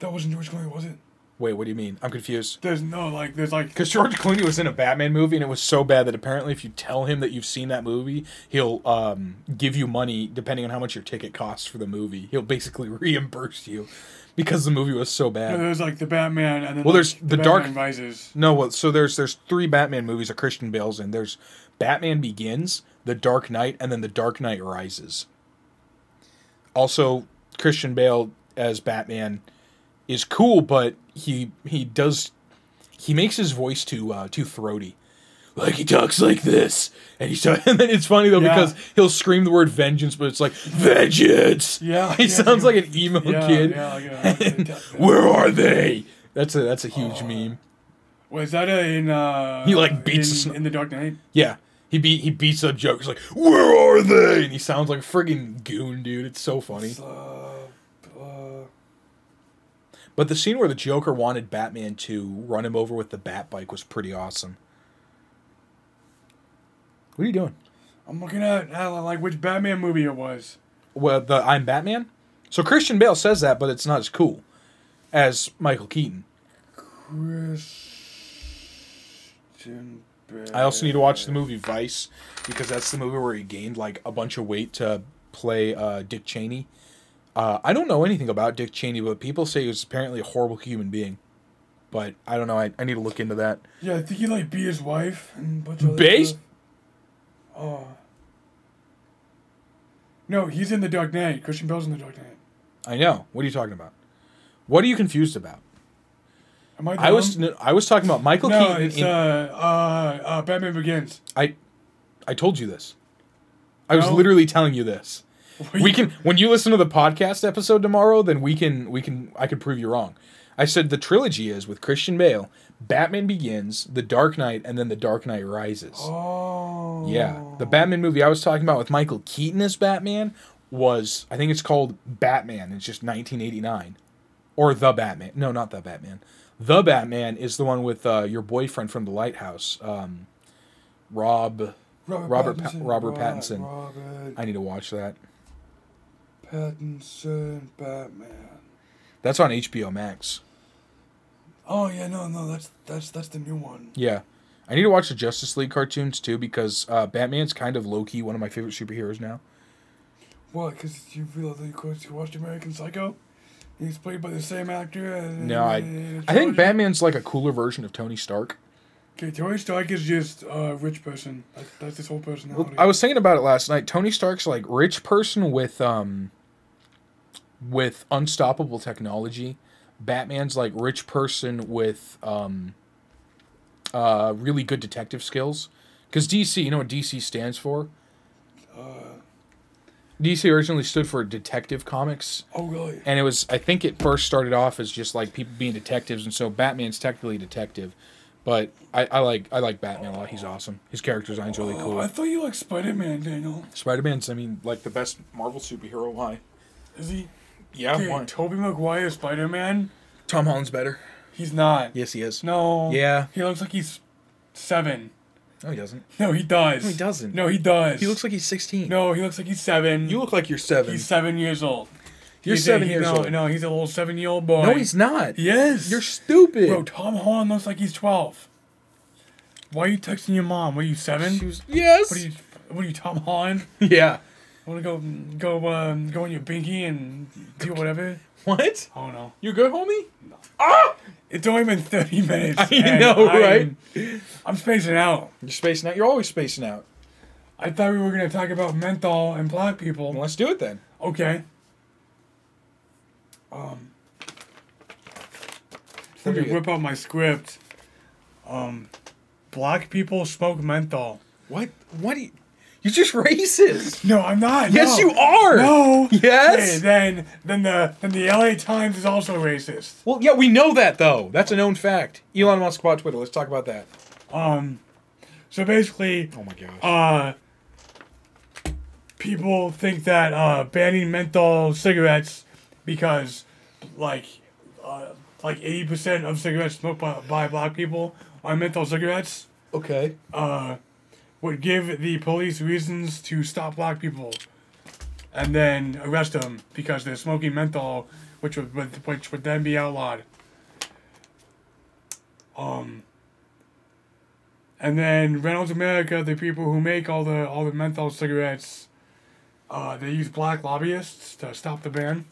That wasn't George Clooney, was it? Wait, what do you mean? I'm confused. There's no like there's like Because George Clooney was in a Batman movie and it was so bad that apparently if you tell him that you've seen that movie, he'll um, give you money depending on how much your ticket costs for the movie. He'll basically [LAUGHS] reimburse you because the movie was so no, bad. there's like the Batman and then Well, there's the Dark- Batman Rises. No, well, so there's there's three Batman movies that Christian Bale's in. There's Batman Begins, The Dark Knight, and then The Dark Knight Rises. Also, Christian Bale as Batman is cool, but he he does he makes his voice too uh, too throaty. Like he talks like this, and he's [LAUGHS] and then it's funny though Yeah. because he'll scream the word vengeance, but it's like vengeance. Yeah, he yeah, sounds like an emo Yeah, kid. yeah, like a- [LAUGHS] And, Where are they? That's a that's a huge Oh. meme. Was that in uh He, like, beats in, in the Dark Knight? Yeah. He beat he beats up Joker's like, Where are they? And he sounds like a friggin' goon, dude. It's so funny. Uh, uh, But the scene where the Joker wanted Batman to run him over with the bat bike was pretty awesome. What are you doing? I'm looking at uh, like which Batman movie it was. Well, the I'm Batman? So Christian Bale says that, but it's not as cool as Michael Keaton. Christian Bale. I also need to watch the movie Vice because that's the movie where he gained like a bunch of weight to play uh, Dick Cheney. Uh, I don't know anything about Dick Cheney, but people say he was apparently a horrible human being. But I don't know. I, I need to look into that. Yeah, I think he like beat his wife and bunch of Base? Oh. No, he's in the Dark Knight. Christian Bale's in the Dark Knight. I know. What are you talking about? What are you confused about? Am I? I was no, I was talking about Michael No, Keaton. it's in- uh, uh, uh, Batman Begins. I I told you this. I was literally telling you this. [LAUGHS] We can when you listen to the podcast episode tomorrow, then we can we can I can prove you wrong. I said the trilogy is with Christian Bale, Batman Begins, The Dark Knight, and then The Dark Knight Rises. Oh. Yeah, the Batman movie I was talking about with Michael Keaton as Batman was I think it's called Batman. It's just 1989, or The Batman. No, not The Batman. The Batman is the one with uh, your boyfriend from The Lighthouse, um, Rob. Robert Pa- Robert Pattinson. Robert I need to watch that. Pattinson Batman. That's on HBO Max. Oh yeah, no, no, that's that's that's the new one. Yeah. I need to watch the Justice League cartoons too because uh, Batman's kind of low key one of my favorite superheroes now. What? Because you realize that you you watched American Psycho? He's played by the same actor. And, No, I and I think? Batman's like a cooler version of Tony Stark. Okay, Tony Stark is just a rich person. That's, that's his whole personality. I was thinking about it last night. Tony Stark's like rich person with um with unstoppable technology, Batman's like rich person with um, uh, really good detective skills. Because DC, you know what DC stands for? DC originally stood for Detective Comics, Oh really? and it was I think it first started off as just like people being detectives, and so Batman's technically a detective. But I, I like I like Batman a lot. He's awesome. His character design's really Oh, cool. I thought you liked Spider Man, Daniel. Spider Man's I mean like the best Marvel superhero. Why? Is he? Yeah, Okay, why? Tobey Maguire Spider Man. Tom Holland's better. He's not. Yes, he is. No. Yeah. He looks like he's seven. No, he doesn't. No, he does. No, he doesn't. No, he does. He looks like he's sixteen. No, he looks like he's seven. You look like you're seven. He's seven years old. You're He's a- seven he- years no, old. No, he's a little seven-year-old boy. no, he's not. Yes. You're stupid. Bro, Tom Holland looks like he's twelve. Why are you texting your mom? What are you seven? She was- yes. What are you? What are you, Tom Holland? [LAUGHS] yeah. Want to go go um, go on your binky and do whatever? [LAUGHS] What? Don't know. You good, homie? No. Ah! It's only been thirty minutes. [LAUGHS] I know, I'm, right? I'm spacing out. You're spacing out. You're always spacing out. I thought we were gonna talk about menthol and black Well, people. let's do it then. Okay. Um. Let me whip out my script. Um, black people smoke menthol. What? What? Do you, you're just racist. No, I'm not. Yes, no. you are. No. Yes. Okay, then, then the then the LA Times is also racist. Well, yeah, we know that though. That's a known fact. Elon Musk bought Twitter. Let's talk about that. Um, so basically, Oh my gosh. uh, people think that uh, banning menthol cigarettes because, like, uh, like eighty percent of cigarettes smoked by, by black people are menthol cigarettes. okay. Uh, would give the police reasons to stop black people, and then arrest them because they're smoking menthol, which would, which would then be outlawed. Um. And then Reynolds America, the people who make all the all the menthol cigarettes, uh, they use black lobbyists to stop the ban.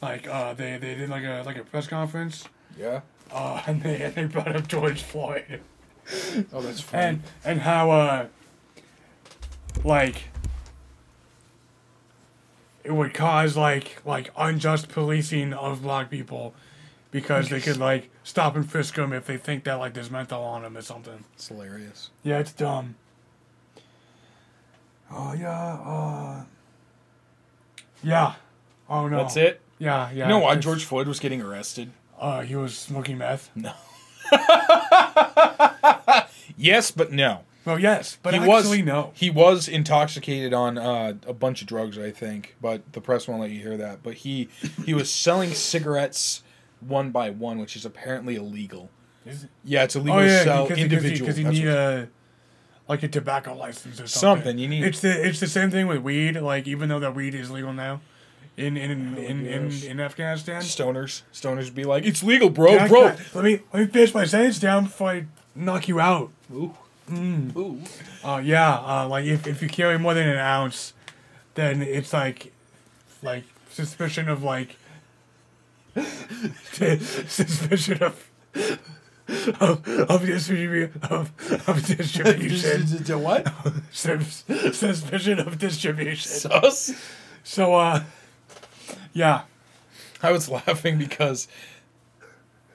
Like uh, they, they did like a like a press conference, Yeah. uh, [LAUGHS] and they and they brought up George Floyd Oh, that's funny. and and how uh like it would cause like like unjust policing of black people because they could like stop and frisk them if they think that like there's menthol on them or something. it's hilarious. Yeah, it's dumb. Oh yeah, uh yeah. Oh no. That's it. Yeah, yeah. You know why George Floyd was getting arrested? Uh, he was smoking meth. No. [LAUGHS] yes, but no. Well, yes, but he actually was no. He was intoxicated on uh, a bunch of drugs, I think, but the press won't let you hear that. But he he was selling cigarettes one by one, which is apparently illegal. Is it? Yeah, it's illegal Oh to sell because individual. because you need a like a tobacco license or something. Something, you need- It's the it's the same thing with weed. Like even though that weed is legal now, in in in in, in, Afghanistan. stoners. Stoners be like, "It's legal, bro, I- bro." let me let me finish my sentence down before I knock you out. Ooh. Mm. Ooh. Uh, yeah, uh, like if, if you carry more than an ounce, then it's like, like suspicion of like, [LAUGHS] suspicion of, of, of distribution of, of distribution. [LAUGHS] what? [LAUGHS] Sus- suspicion of distribution. Sus. So uh, yeah, I was [LAUGHS] laughing because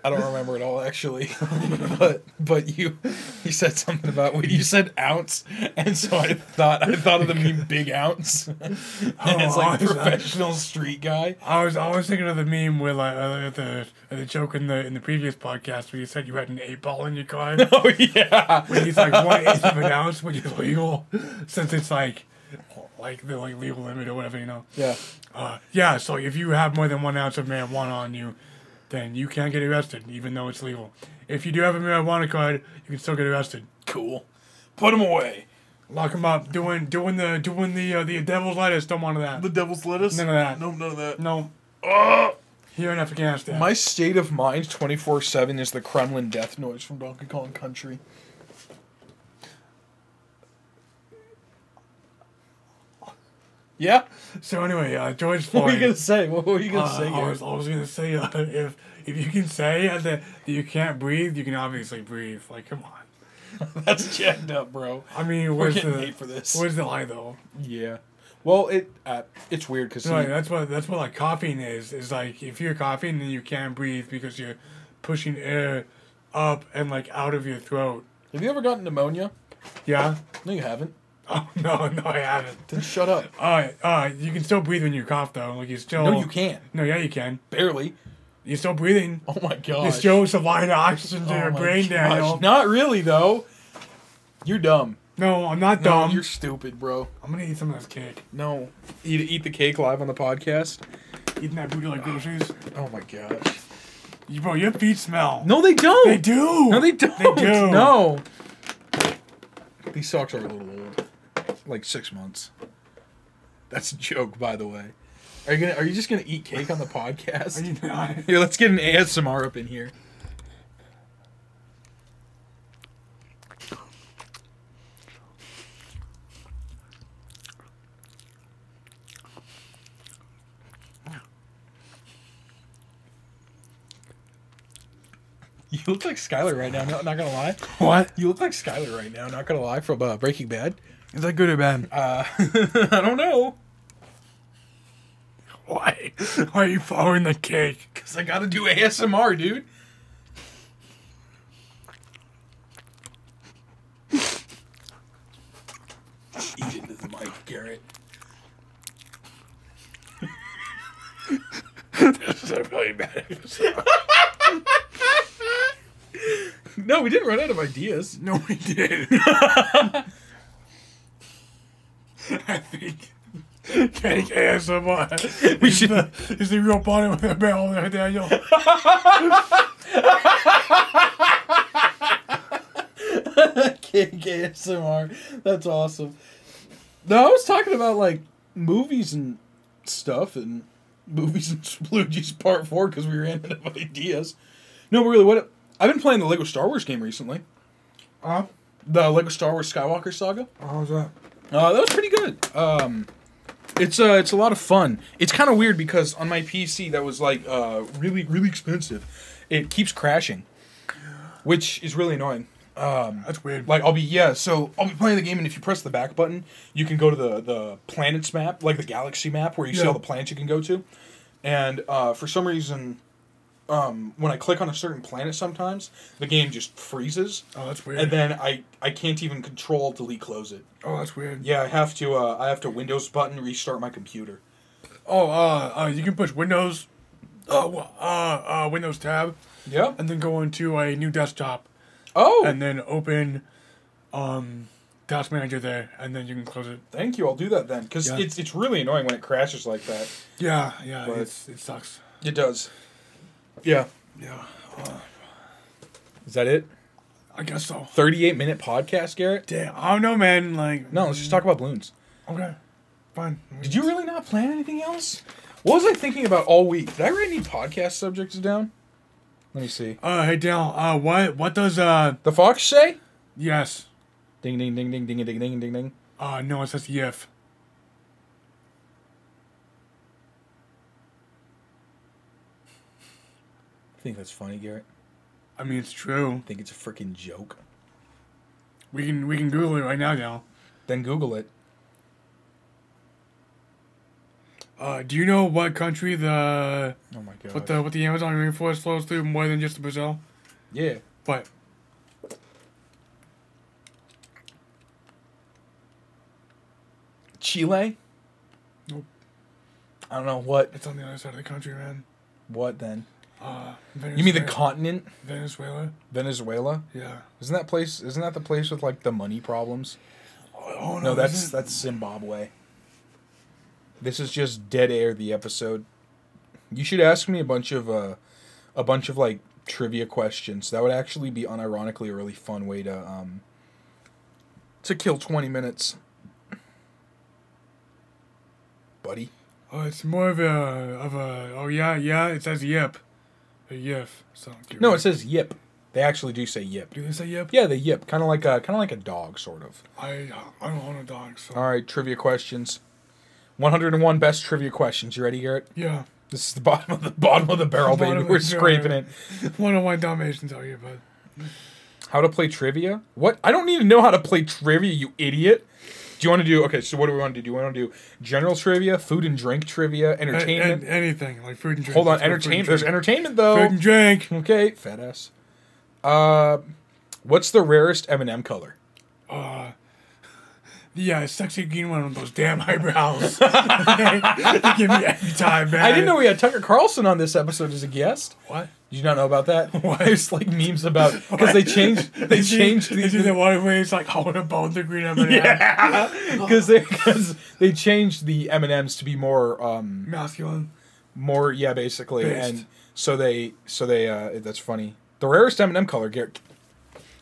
I don't remember it all actually, [LAUGHS] but but you you said something about when you said ounce, and so I thought I thought of the meme big ounce, [LAUGHS] and it's like Oh, I- professional street guy. I was I was thinking of the meme with like uh, the uh, the joke in the in the previous podcast where you said you had an eight ball in your car. Oh yeah, when he's like one eighth of an ounce when you're legal, since it's like like the like legal limit or whatever you know. yeah. Uh, yeah, so if you have more than one ounce of marijuana on you, then you can't get arrested, even though it's legal. If you do have a marijuana card, you can still get arrested. Cool. Put them away. Lock them up. Doing doing the doing the uh, the devil's lettuce. Don't want that. The devil's lettuce. None of that. No, none of that. No. Here in Afghanistan. My state of mind, twenty four seven, is the Kremling death noise from Donkey Kong Country. Yeah. so anyway, uh, George Floyd. What were you gonna say? What were you gonna Uh, say? I was, I was gonna say uh, if if you can say uh, that, that you can't breathe, you can obviously breathe. Like, come on. [LAUGHS] That's jacked up, bro. I mean, We're where's getting the hate for this. where's the lie though? Yeah. Well, it uh, it's weird because Like, that's what that's what like coughing is. Is like if you're coughing, then you can't breathe because you're pushing air up and like out of your throat. have you ever gotten pneumonia? Yeah. No, you haven't. [LAUGHS] Oh no, no, I haven't. Then shut up. Uh, uh, you can still breathe when you cough though. Like you still. No, you can't. No, yeah, you can. Barely. You're still breathing. Oh my god. You're still supplying oxygen to Oh your my brain, gosh. Daniel. Not really though. You're dumb. No, I'm not No, dumb. you're stupid, bro. I'm gonna eat some of this cake. No. Eat eat the cake live on the podcast. Eating that booty like groceries. Oh my gosh. You, bro, your feet smell. No, they don't. They do. No, they don't. They do. No. These socks are a little old. Like six months. That's a joke, by the way. Are you gonna? Are you just gonna eat cake on the podcast? Are you not? Here, let's get an ASMR up in here. You look like Skylar right now. No, not gonna lie. What? You look like Skylar right now. Not gonna lie. From uh, Breaking Bad. Is that good or bad? Uh, [LAUGHS] I don't know. Why? Why are you following the cake? Cause I gotta do ASMR, dude. Eat into the mic, Garrett. this is a really bad episode. [LAUGHS] No, we didn't run out of ideas. No, we did. [LAUGHS] I think cake ASMR. We is should- The, is the real bottom of the barrel there, Daniel? [LAUGHS] Cake ASMR. That's awesome. No, I was talking about like movies and stuff and movies and [LAUGHS] sploogies part four because we ran out of ideas. No, but really, what I've been playing the Lego Star Wars game recently. Huh? The Lego Star Wars Skywalker Saga. How's that? Uh, that was pretty good. Um, it's uh, it's a lot of fun. It's kind of weird because on my PC that was like uh, really really expensive. It keeps crashing, which is really annoying. Um, That's weird. like I'll be yeah, so I'll be playing the game, and if you press the back button, you can go to the the planets map, like the galaxy map, where you see Yeah. all the planets you can go to. And uh, for some reason, um, when I click on a certain planet, sometimes the game just freezes, oh, that's weird. and then I I can't even control delete close it. oh, that's weird. Yeah, I have to. Uh, I have to Windows button restart my computer. Oh, uh, uh, you can push Windows, uh, uh, uh, Windows tab, Yeah. and then go into a new desktop, Oh, and then open, um, Task Manager there, and then you can close it. thank you. I'll do that then, because Yeah. it's it's really annoying when it crashes like that. Yeah, yeah, But- it's, it sucks. It does. Yeah. Yeah, Is that it? I guess so. Thirty-eight minute podcast, Garrett. Damn, I don't know, man. Like, No, let's just talk about balloons. Okay, fine. Did you really not plan anything else? What was I thinking about all week? Did I write any podcast subjects down? Let me see. Uh, hey Dale. Uh, what what does uh The fox say? yes? Ding ding ding ding ding ding ding ding ding. Uh, no, it says yif. I think that's funny, Garrett. I mean, it's true. I think it's a freaking joke. We can we can Google it right now, Dale. Then Google it. Uh, do you know what country the Oh my god. what the what the Amazon rainforest flows through more than just Brazil? Yeah. But Chile? Nope. I don't know what. it's on the other side of the country, man. What then? Uh, You mean the continent? Venezuela? Venezuela? Yeah. Isn't that place? Isn't that the place with like the money problems? Oh No, no that's that's Zimbabwe. This is just dead air. The episode. You should ask me a bunch of uh, a bunch of like trivia questions. That would actually be unironically a really fun way to um to kill twenty minutes, buddy. Oh, it's more of a of a. Oh yeah, yeah. It says yip, a yif. So No, it says yip. They actually do say yip. Do they say yip? Yeah, they yip, kind of like a kind of like a dog, sort of. I I don't own a dog, so All right, trivia questions. One hundred and one best trivia questions. You ready, Garrett? yeah. This is the bottom of the bottom of the barrel, Bottom baby. of We're the scraping it. One of my Dalmatians out here, bud? How to play trivia? What? I don't need to know how to play trivia, you idiot. You want to do okay? So what do we want to do? Do you want to do general trivia, food and drink trivia, entertainment? a- anything like food and drink. Hold on, Let's go food and entertainment. There's entertainment though. Food and drink. Okay, fat ass. Uh, what's the rarest M and m color? Yeah, sexy green one with those damn eyebrows. [LAUGHS] [LAUGHS] give me every time, man. I didn't know we had Tucker Carlson on this episode as a guest. what. Did you not know about that? [LAUGHS] [LAUGHS] Why there's like memes about [LAUGHS] because they changed they changed the, he the one where he's like holding a bone the green M&M? yeah because they because they changed the M and M's to be more um Masculine. more yeah basically Based. and so they so they uh that's funny the rarest M and m color get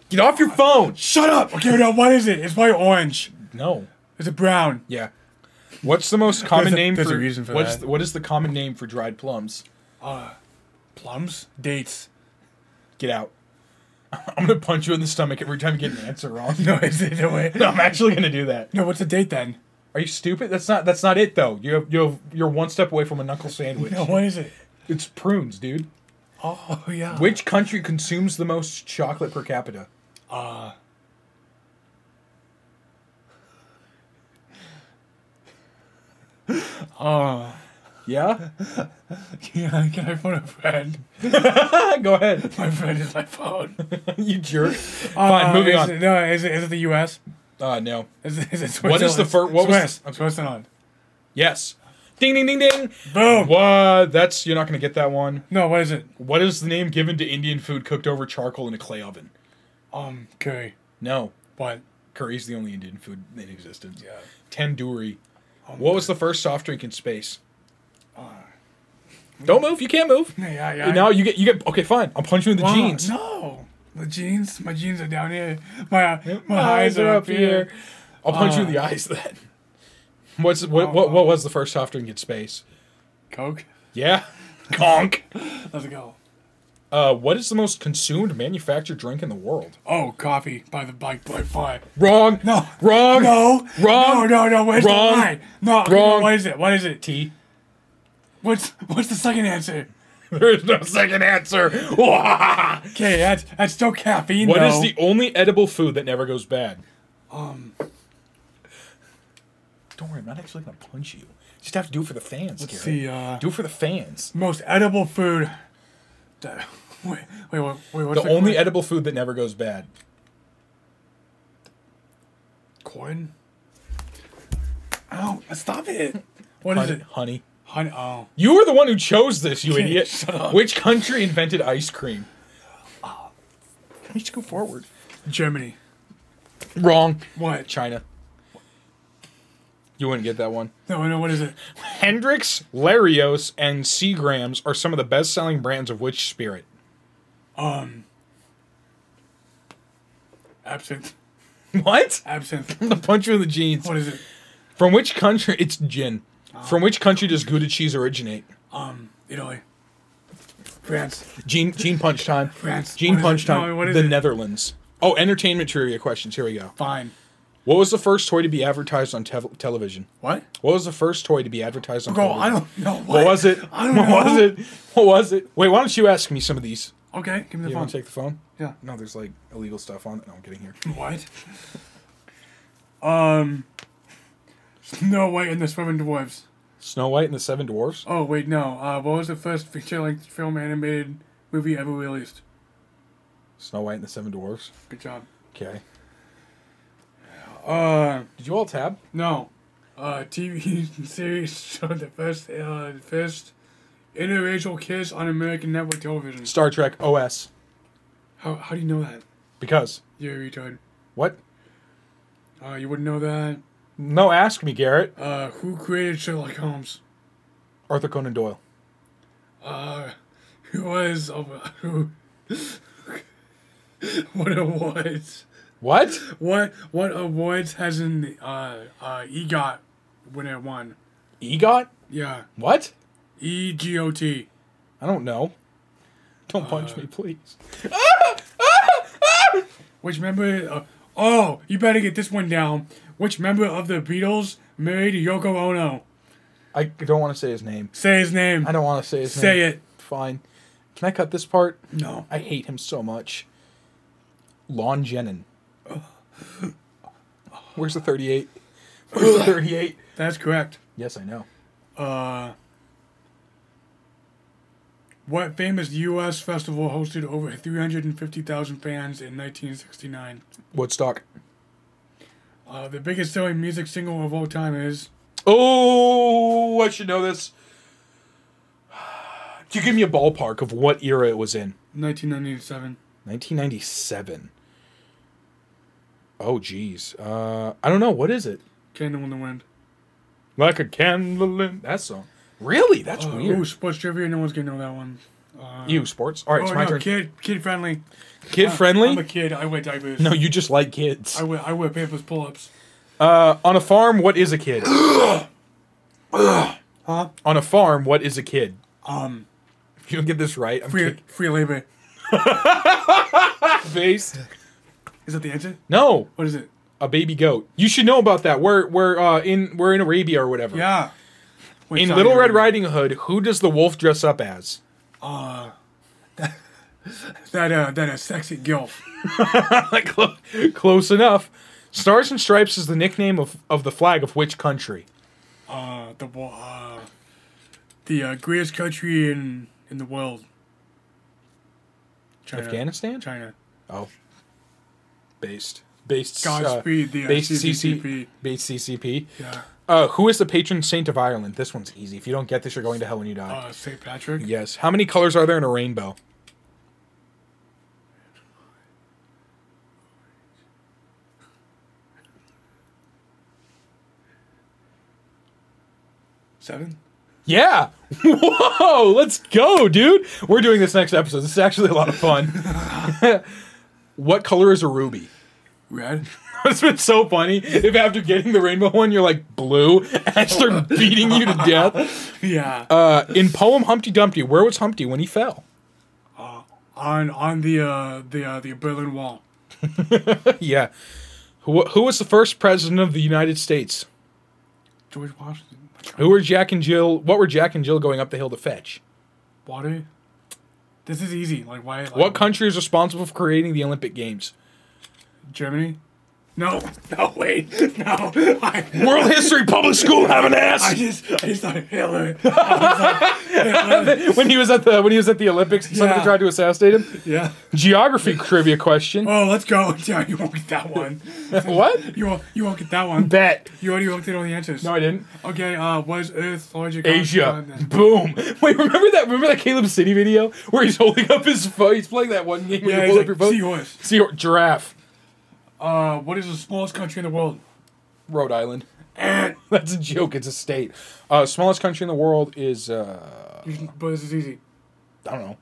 get off your phone Shut up. Okay, no, what is it? It's white orange. no Is it brown? yeah what's the most common a- name there's for, a reason for what's that. the- what is the common name for dried plums Plums? Dates. get out [LAUGHS] I'm gonna punch you in the stomach every time you get an answer wrong [LAUGHS] No, is it no way? no I'm actually gonna do that No, what's the date then? are you stupid that's not that's not it though you have, you have you're one step away from a knuckle sandwich No, what is it? it's prunes dude Oh yeah. which country consumes the most chocolate per capita Uh. Oh. [LAUGHS] yeah Yeah, [LAUGHS] can I phone a friend? [LAUGHS] go ahead My friend is my phone. [LAUGHS] you jerk Uh, Fine, moving is on. It, no, is it, is it the U.S.? Uh, no. Is it, is it What is the Switzerland? fir- what was Swiss. I'm Switzerland. Yes. Ding, ding, ding, ding. Boom. What? That's you're not gonna get that one. No, what is it? What is the name given to Indian food cooked over charcoal in a clay oven? Um, curry. No, What? curry's the only Indian food in existence. Yeah. Tandoori. Um, What was the first soft drink in space? Don't move. You can't move. [LAUGHS] Yeah, yeah. yeah. Now you get you get okay. Fine. I'll punch you in the Wow, jeans. No. The jeans? My jeans are down here. My, my eyes are up here. I'll punch you in Uh, the eyes then. [LAUGHS] What's what, what what was the first soft drink in space? Coke? Yeah. [LAUGHS] Conk. Let's go. Uh, what is the most consumed manufactured drink in the world? Oh, coffee by the bike by fire. Wrong. No. Wrong. No. Wrong. No, no, no. Where's Wrong. the lie? No. Wrong. no, What is it? What is it? Tea. What's what's the second answer? [LAUGHS] There is no second answer. [LAUGHS] Okay, that's that's still caffeine. is though. the only edible food that never goes bad? um? Don't worry, I'm not actually gonna punch you. Just have to do it for the fans. Let's Garrett. see. Uh, Do it for the fans. most edible food. The- Wait, wait, wait, wait what's The the, only corn? edible food that never goes bad. corn. Oh, stop it! What is it? Honey. Honey. Oh, You were the one who chose this, you idiot. Shut up. Which country invented ice cream? Let me just go forward. Germany. Wrong. What? China. You wouldn't get that one. No, no. What is it? Hendrick's, Larios, and Seagrams are some of the best-selling brands of which spirit? Um. Absinthe. What? Absinthe. [LAUGHS] Gonna punch you in the jeans. What is it? From which country? It's gin. From which country does Gouda cheese originate? Um, Italy. France. Gene, gene punch time. [LAUGHS] France. Gene What punch time. No, what the it? Netherlands. Oh, entertainment trivia questions. Here we go. Fine. What was the first toy to be advertised on tev- television? What? What was the first toy to be advertised on Bro, television? I don't know. What, [LAUGHS] What was it? I don't what know. was it? What was it? Wait, why don't you ask me some of these? Okay, give me the You phone. want to take the phone? Yeah. No, there's like illegal stuff on it. No, I'm kidding here. [LAUGHS] What? Um. Snow White and the Seven Dwarfs. Snow White and the Seven Dwarfs. Oh wait, no. Uh, what was the first feature-length film animated movie ever released? Snow White and the Seven Dwarfs. Good job. Okay. Uh, Did you all tab? no. Uh, TV [LAUGHS] series showed the first, uh, first interracial kiss on American network television. Star Trek OS. How how do you know that? Because You're a retard. what? Uh, you wouldn't know that. No, ask me, Garrett. Uh, who created Sherlock Holmes? Arthur Conan Doyle. Uh, who was uh, [LAUGHS] who? what awards? What? What what awards has an uh uh EGOT winner won? EGOT? Yeah, What? E G O T. I don't know. Don't punch me, please. Which member? Uh, oh, you better get this one down. Which member of the Beatles married Yoko Ono? I don't want to say his name. Say his name. I don't want to say his name. Say it. Fine. Can I cut this part? No. I hate him so much. Lon Jenin. [LAUGHS] Where's the 38? 38. That's correct. Yes, I know. Uh, what famous U.S. festival hosted over 350,000 fans in 1969? Woodstock. Uh, the biggest selling music single of all time is Oh, I should know this. Do you give me a ballpark of what era it was in? 1997. 1997. Oh, geez. Uh, I don't know. What is it? Candle in the Wind. Like a candle in that song. Really? That's Uh, weird. Ooh, sports trivia. No one's gonna know that one. Uh, you sports. All right, Oh, it's my no, turn. kid, kid friendly. Kid Uh, friendly. I'm a kid. I wear diapers. no, you just like kids. I wear I wear papers pull-ups. Uh, on a farm, what is a kid? [COUGHS] Huh? on a farm, what is a kid? Um, If you don't get this right, I'm free kick- free labor. [LAUGHS] based. Is that the answer? No, What is it? a baby goat. You should know about that. We're we're uh, in we're in Arabia or whatever. Yeah. Wait, In sorry, Little Red. Riding Hood, who does the wolf dress up as? Uh, that [LAUGHS] that uh, that a sexy gilf. [LAUGHS] Clo- Close enough. Stars and Stripes is the nickname of, of the flag of which country? Uh, the uh, the uh, greatest country in in the world. China. Afghanistan? China. Oh, based based Godspeed, the, uh, based CCP. CCP based CCP. Yeah. Uh, who is the patron saint of Ireland? This one's easy. If you don't get this, you're going to hell when you die. Uh, St. Patrick. yes. How many colors are there in a rainbow? Seven. Yeah. [LAUGHS] Whoa, let's go, dude. We're doing this next episode. This is actually a lot of fun. [LAUGHS] what color is a ruby? Red. [LAUGHS] It's been so funny if after getting the rainbow one, you're like blue and I start [LAUGHS] beating you to death. Yeah. Uh, in poem Humpty Dumpty, where was Humpty when he fell? on on the uh the uh, the Berlin Wall. [LAUGHS] yeah. Who, who was the first president of the United States? George Washington. Who were Jack and Jill? What were Jack and Jill going up the hill to fetch? Water. This is easy. Like why? Like, What country is responsible for creating the Olympic Games? Germany. No. [LAUGHS] No. Wait. No. I, World History Public School have an I just I just thought Hitler. I was [LAUGHS] like, Hitler. when he was at the when he was at the Olympics, somebody Yeah. tried to assassinate him. Yeah. Geography trivia question. Oh, let's go. [LAUGHS] Yeah, you won't get that one. what? You won't. You won't get that one. Bet. You already looked at all the answers. No, I didn't. Okay. Uh, was Earth larger? Asia. continent? Boom. Wait, remember that? Remember that Caleb City video where he's holding up his phone? He's playing that one game where Yeah. you He's hold up your like phone. seahorse. Sea giraffe. Uh, what is the smallest country in the world? Rhode Island. [LAUGHS] That's a joke. It's a state. Uh, smallest country in the world is uh, but this is easy. I don't know.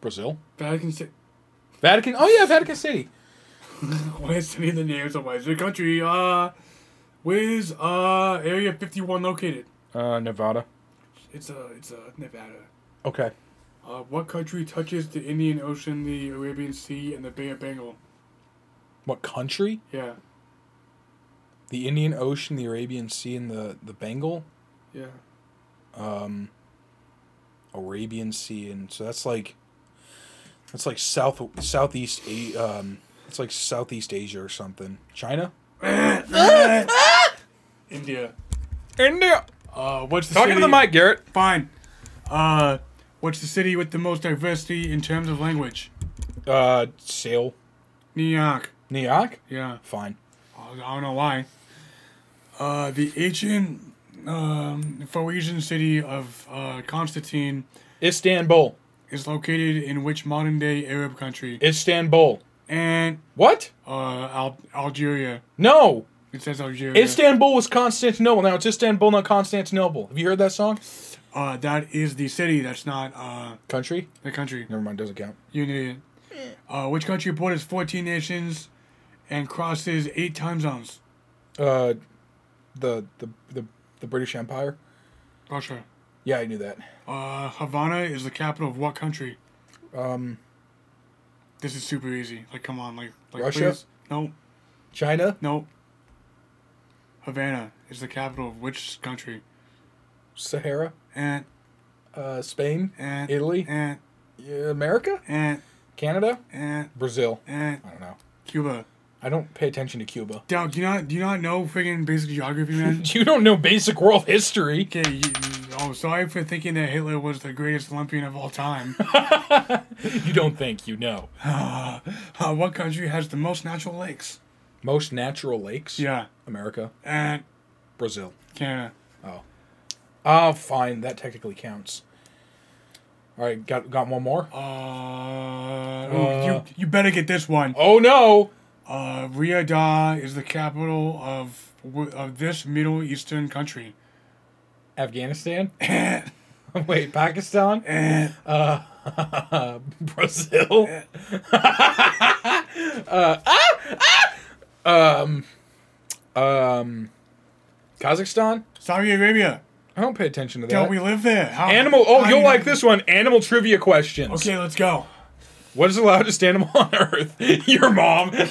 Brazil. Vatican City. Vatican. Oh yeah, Vatican City. Where's any of the names of the country? Uh, where's uh Area 51 located? Uh, Nevada. It's uh, it's uh, Nevada. Okay. Uh, what country touches the Indian Ocean, the Arabian Sea, and the Bay of Bengal? What country? Yeah, The Indian Ocean, the Arabian Sea, and the the Bengal. yeah. um, Arabian Sea, and so that's like that's like south southeast A- um, it's like Southeast Asia or something. China, [LAUGHS] India. India. Uh, what's the Talking city? to the mic, Garrett. Fine. Uh, what's the city with the most diversity in terms of language? Uh, Seoul, New York. New York. Yeah. Fine. I don't know why. Uh, the ancient um, Phoenician city of uh, Constantine Istanbul. is located in which modern day Arab country? Istanbul. And What? uh, Al- Algeria. No. It says Algeria. Istanbul was Constantinople. Now it's Istanbul, not Constantinople. Have you heard that song? uh, that is the city. That's not uh, Country? the country. Never mind. Doesn't count. You need it. Uh, which country borders 14 nations and crosses eight time zones? Uh, the the the, the British Empire. Russia. Yeah, I knew that. Uh, Havana is the capital of what country? Um, This is super easy. Like, come on, like, like Russia? please. No, China. no. Havana is the capital of which country? Sahara. And Uh, Spain. and Italy? and America? and Canada? and Brazil? and I don't know. Cuba. I don't pay attention to Cuba. Doug, do you not do you not know friggin' basic geography, man? [LAUGHS] You don't know basic world history. Okay, you, oh, sorry for thinking that Hitler was the greatest Olympian of all time. [LAUGHS] You don't think you know. [SIGHS] uh, what country has the most natural lakes? Most natural lakes. Yeah, America, and Brazil. Canada. Oh, fine. That technically counts. All right, got got one more. Uh, oh, you you better get this one. Oh no! Uh, Riyadh is the capital of of this Middle Eastern country. Afghanistan. [LAUGHS] Wait, Pakistan. [LAUGHS] Uh, [LAUGHS] Brazil. uh, ah, ah! Um, um, Kazakhstan. Saudi Arabia. I don't pay attention to that. Don't we live there? How, Animal. Oh, you'll like this one. Animal trivia questions. Okay, let's go. What is the loudest animal on Earth? Your mom. [LAUGHS] okay,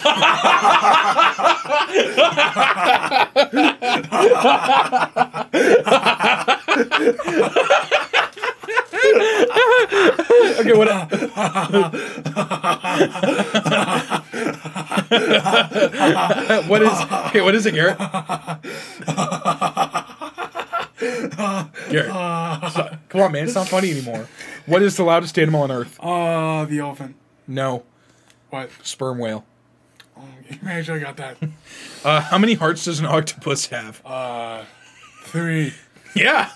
what? [LAUGHS] what is? Okay, what is it, Garrett? [LAUGHS] Garrett, stop. come on, man! It's not funny anymore. What is the loudest animal on Earth? Uh, the elephant. No, What? sperm whale. Oh, you actually got that. Uh, how many hearts does an octopus have? Uh, three. Yeah.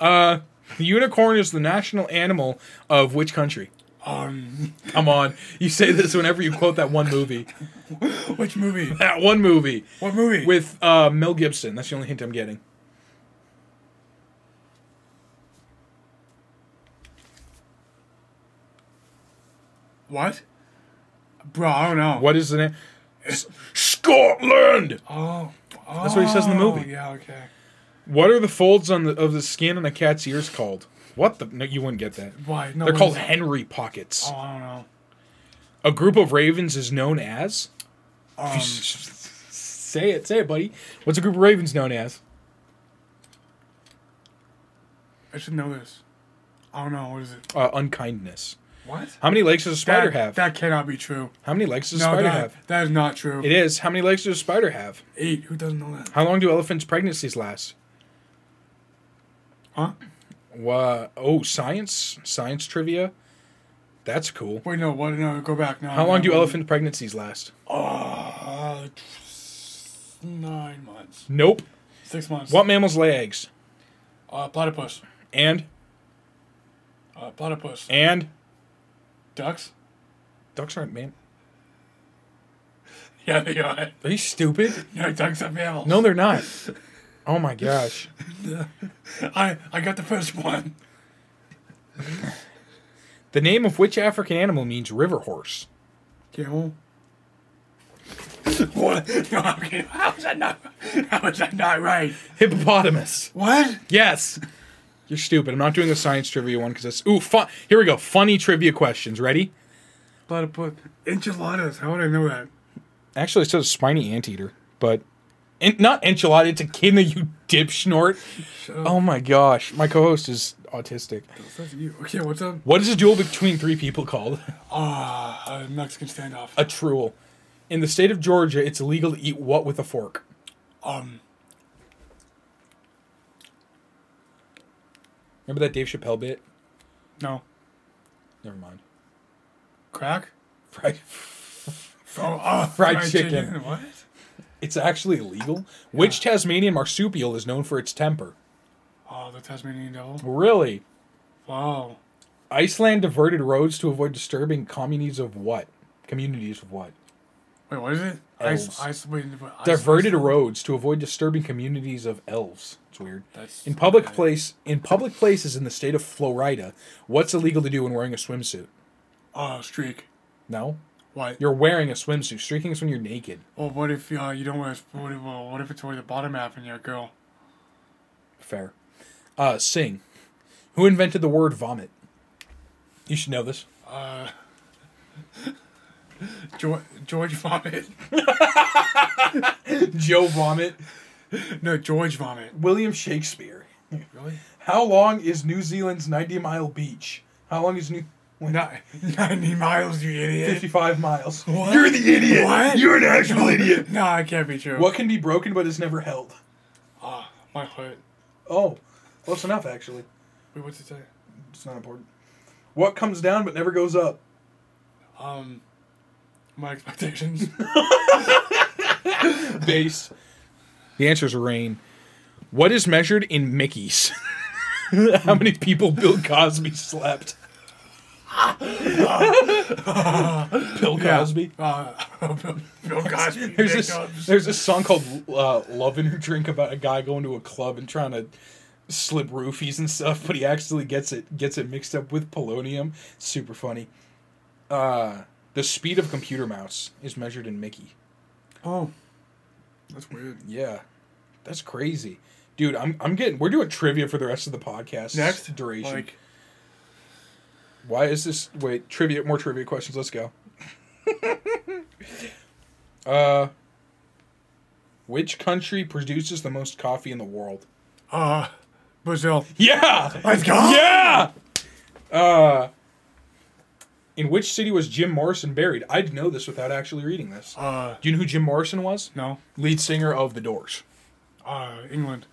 Uh, the unicorn is the national animal of which country? Um, Come on, you say this whenever you quote that one movie. [LAUGHS] which movie? That one movie What movie? with uh, Mel Gibson. That's the only hint I'm getting. What? Bro, I don't know. What is the name? Scotland. Oh, oh. That's what he says in the movie. Yeah, okay. What are the folds on the of the skin on a cat's ears called? What the? No, you wouldn't get that. Why? No, They're called? Henry pockets. Oh, I don't know. A group of ravens is known as. Um, Say it, say it, buddy. What's a group of ravens known as? I should know this. I don't know. What is it? Uh, unkindness. What? How many legs does a spider that, have? That cannot be true. How many legs does a spider that, have? that is not true. It is. How many legs does a spider have? Eight. Who doesn't know that? How long do elephants' pregnancies last? Huh? Wha oh, science, science trivia. That's cool. Wait, no. What? No, go back. No. How long do no. elephant pregnancies last? Uh, nine months. Nope. Six months. What mammals lay eggs? Uh, platypus. And Uh, platypus. and Ducks. ducks aren't man. [LAUGHS] Yeah, they are. Are you stupid? Yeah, ducks are mammals. No, they're not. Oh my gosh. [LAUGHS] I I got the first one. The name of which African animal means river horse? Camel. [LAUGHS] what? No, okay. How is that not? How is that not right? Hippopotamus. What? Yes. You're stupid. I'm not doing the science trivia one because that's ooh fun. Here we go. Funny trivia questions. Ready? Platypus. Enchiladas. How would I know that? Actually, it says spiny anteater, but not enchilada. It's a echidna. You dip snort. Oh my gosh, my co-host is autistic. That's you. Okay, what's up? What is a duel between three people called? Ah, a Mexican standoff. A truel. In the state of Georgia, it's illegal to eat what with a fork? Um, Remember that Dave Chappelle bit? no. Never mind. Crack? Fried. [LAUGHS] Oh, uh, [LAUGHS] Fried chicken. What? It's actually illegal. Which Tasmanian marsupial is known for its temper? Oh, the Tasmanian devil. Really? Wow. Iceland diverted roads to avoid disturbing communities of what? Communities of what? Wait, what is it? Elves. Ice, ice, wait, ice, Diverted roads to avoid disturbing communities of elves. It's weird. That's In public okay. place, in public places in the state of Florida, what's illegal to do when wearing a swimsuit? Oh, streak. No, What? you're wearing a swimsuit. Streaking is when you're naked. Well, what if uh, you don't wear? a- What if, well, what if it's toward the bottom half and you're a girl? Fair. Uh, sing. Who invented the word vomit? You should know this. Uh, [LAUGHS] George, George Vomit. [LAUGHS] Joe Vomit. No, George Vomit. William Shakespeare. Really? How long is New Zealand's 90 mile beach? How long is New Not, 90 miles, you idiot. 55 miles. What? You're the idiot. What? You're an actual idiot. [LAUGHS] No, it can't be true. What can be broken but is never held? Ah, my heart. Oh, close enough, actually. Wait, what's it say? It's not important. What comes down but never goes up? Um, my expectations. [LAUGHS] Base. The answer is rain. What is measured in Mickeys? [LAUGHS] How many people Bill Cosby slept? [LAUGHS] Bill Cosby. Uh, Bill, Bill Cosby. There's this Jacobs. there's this song called uh, "Love Your Drink" about a guy going to a club and trying to slip roofies and stuff, but he accidentally gets it gets it mixed up with polonium. Super funny. Uh, the speed of a computer mouse is measured in Mickey. Oh, that's weird. Yeah, that's crazy, dude. I'm I'm getting. We're doing trivia for the rest of the podcast. Next duration. Like, Why is this? Wait, trivia. More trivia questions. Let's go. [LAUGHS] uh, which country produces the most coffee in the world? uh, Brazil. Yeah. Let's go. Yeah. Uh, in which city was Jim Morrison buried? I'd know this without actually reading this. Uh, Do you know who Jim Morrison was? no. Lead singer of The Doors. Uh, England.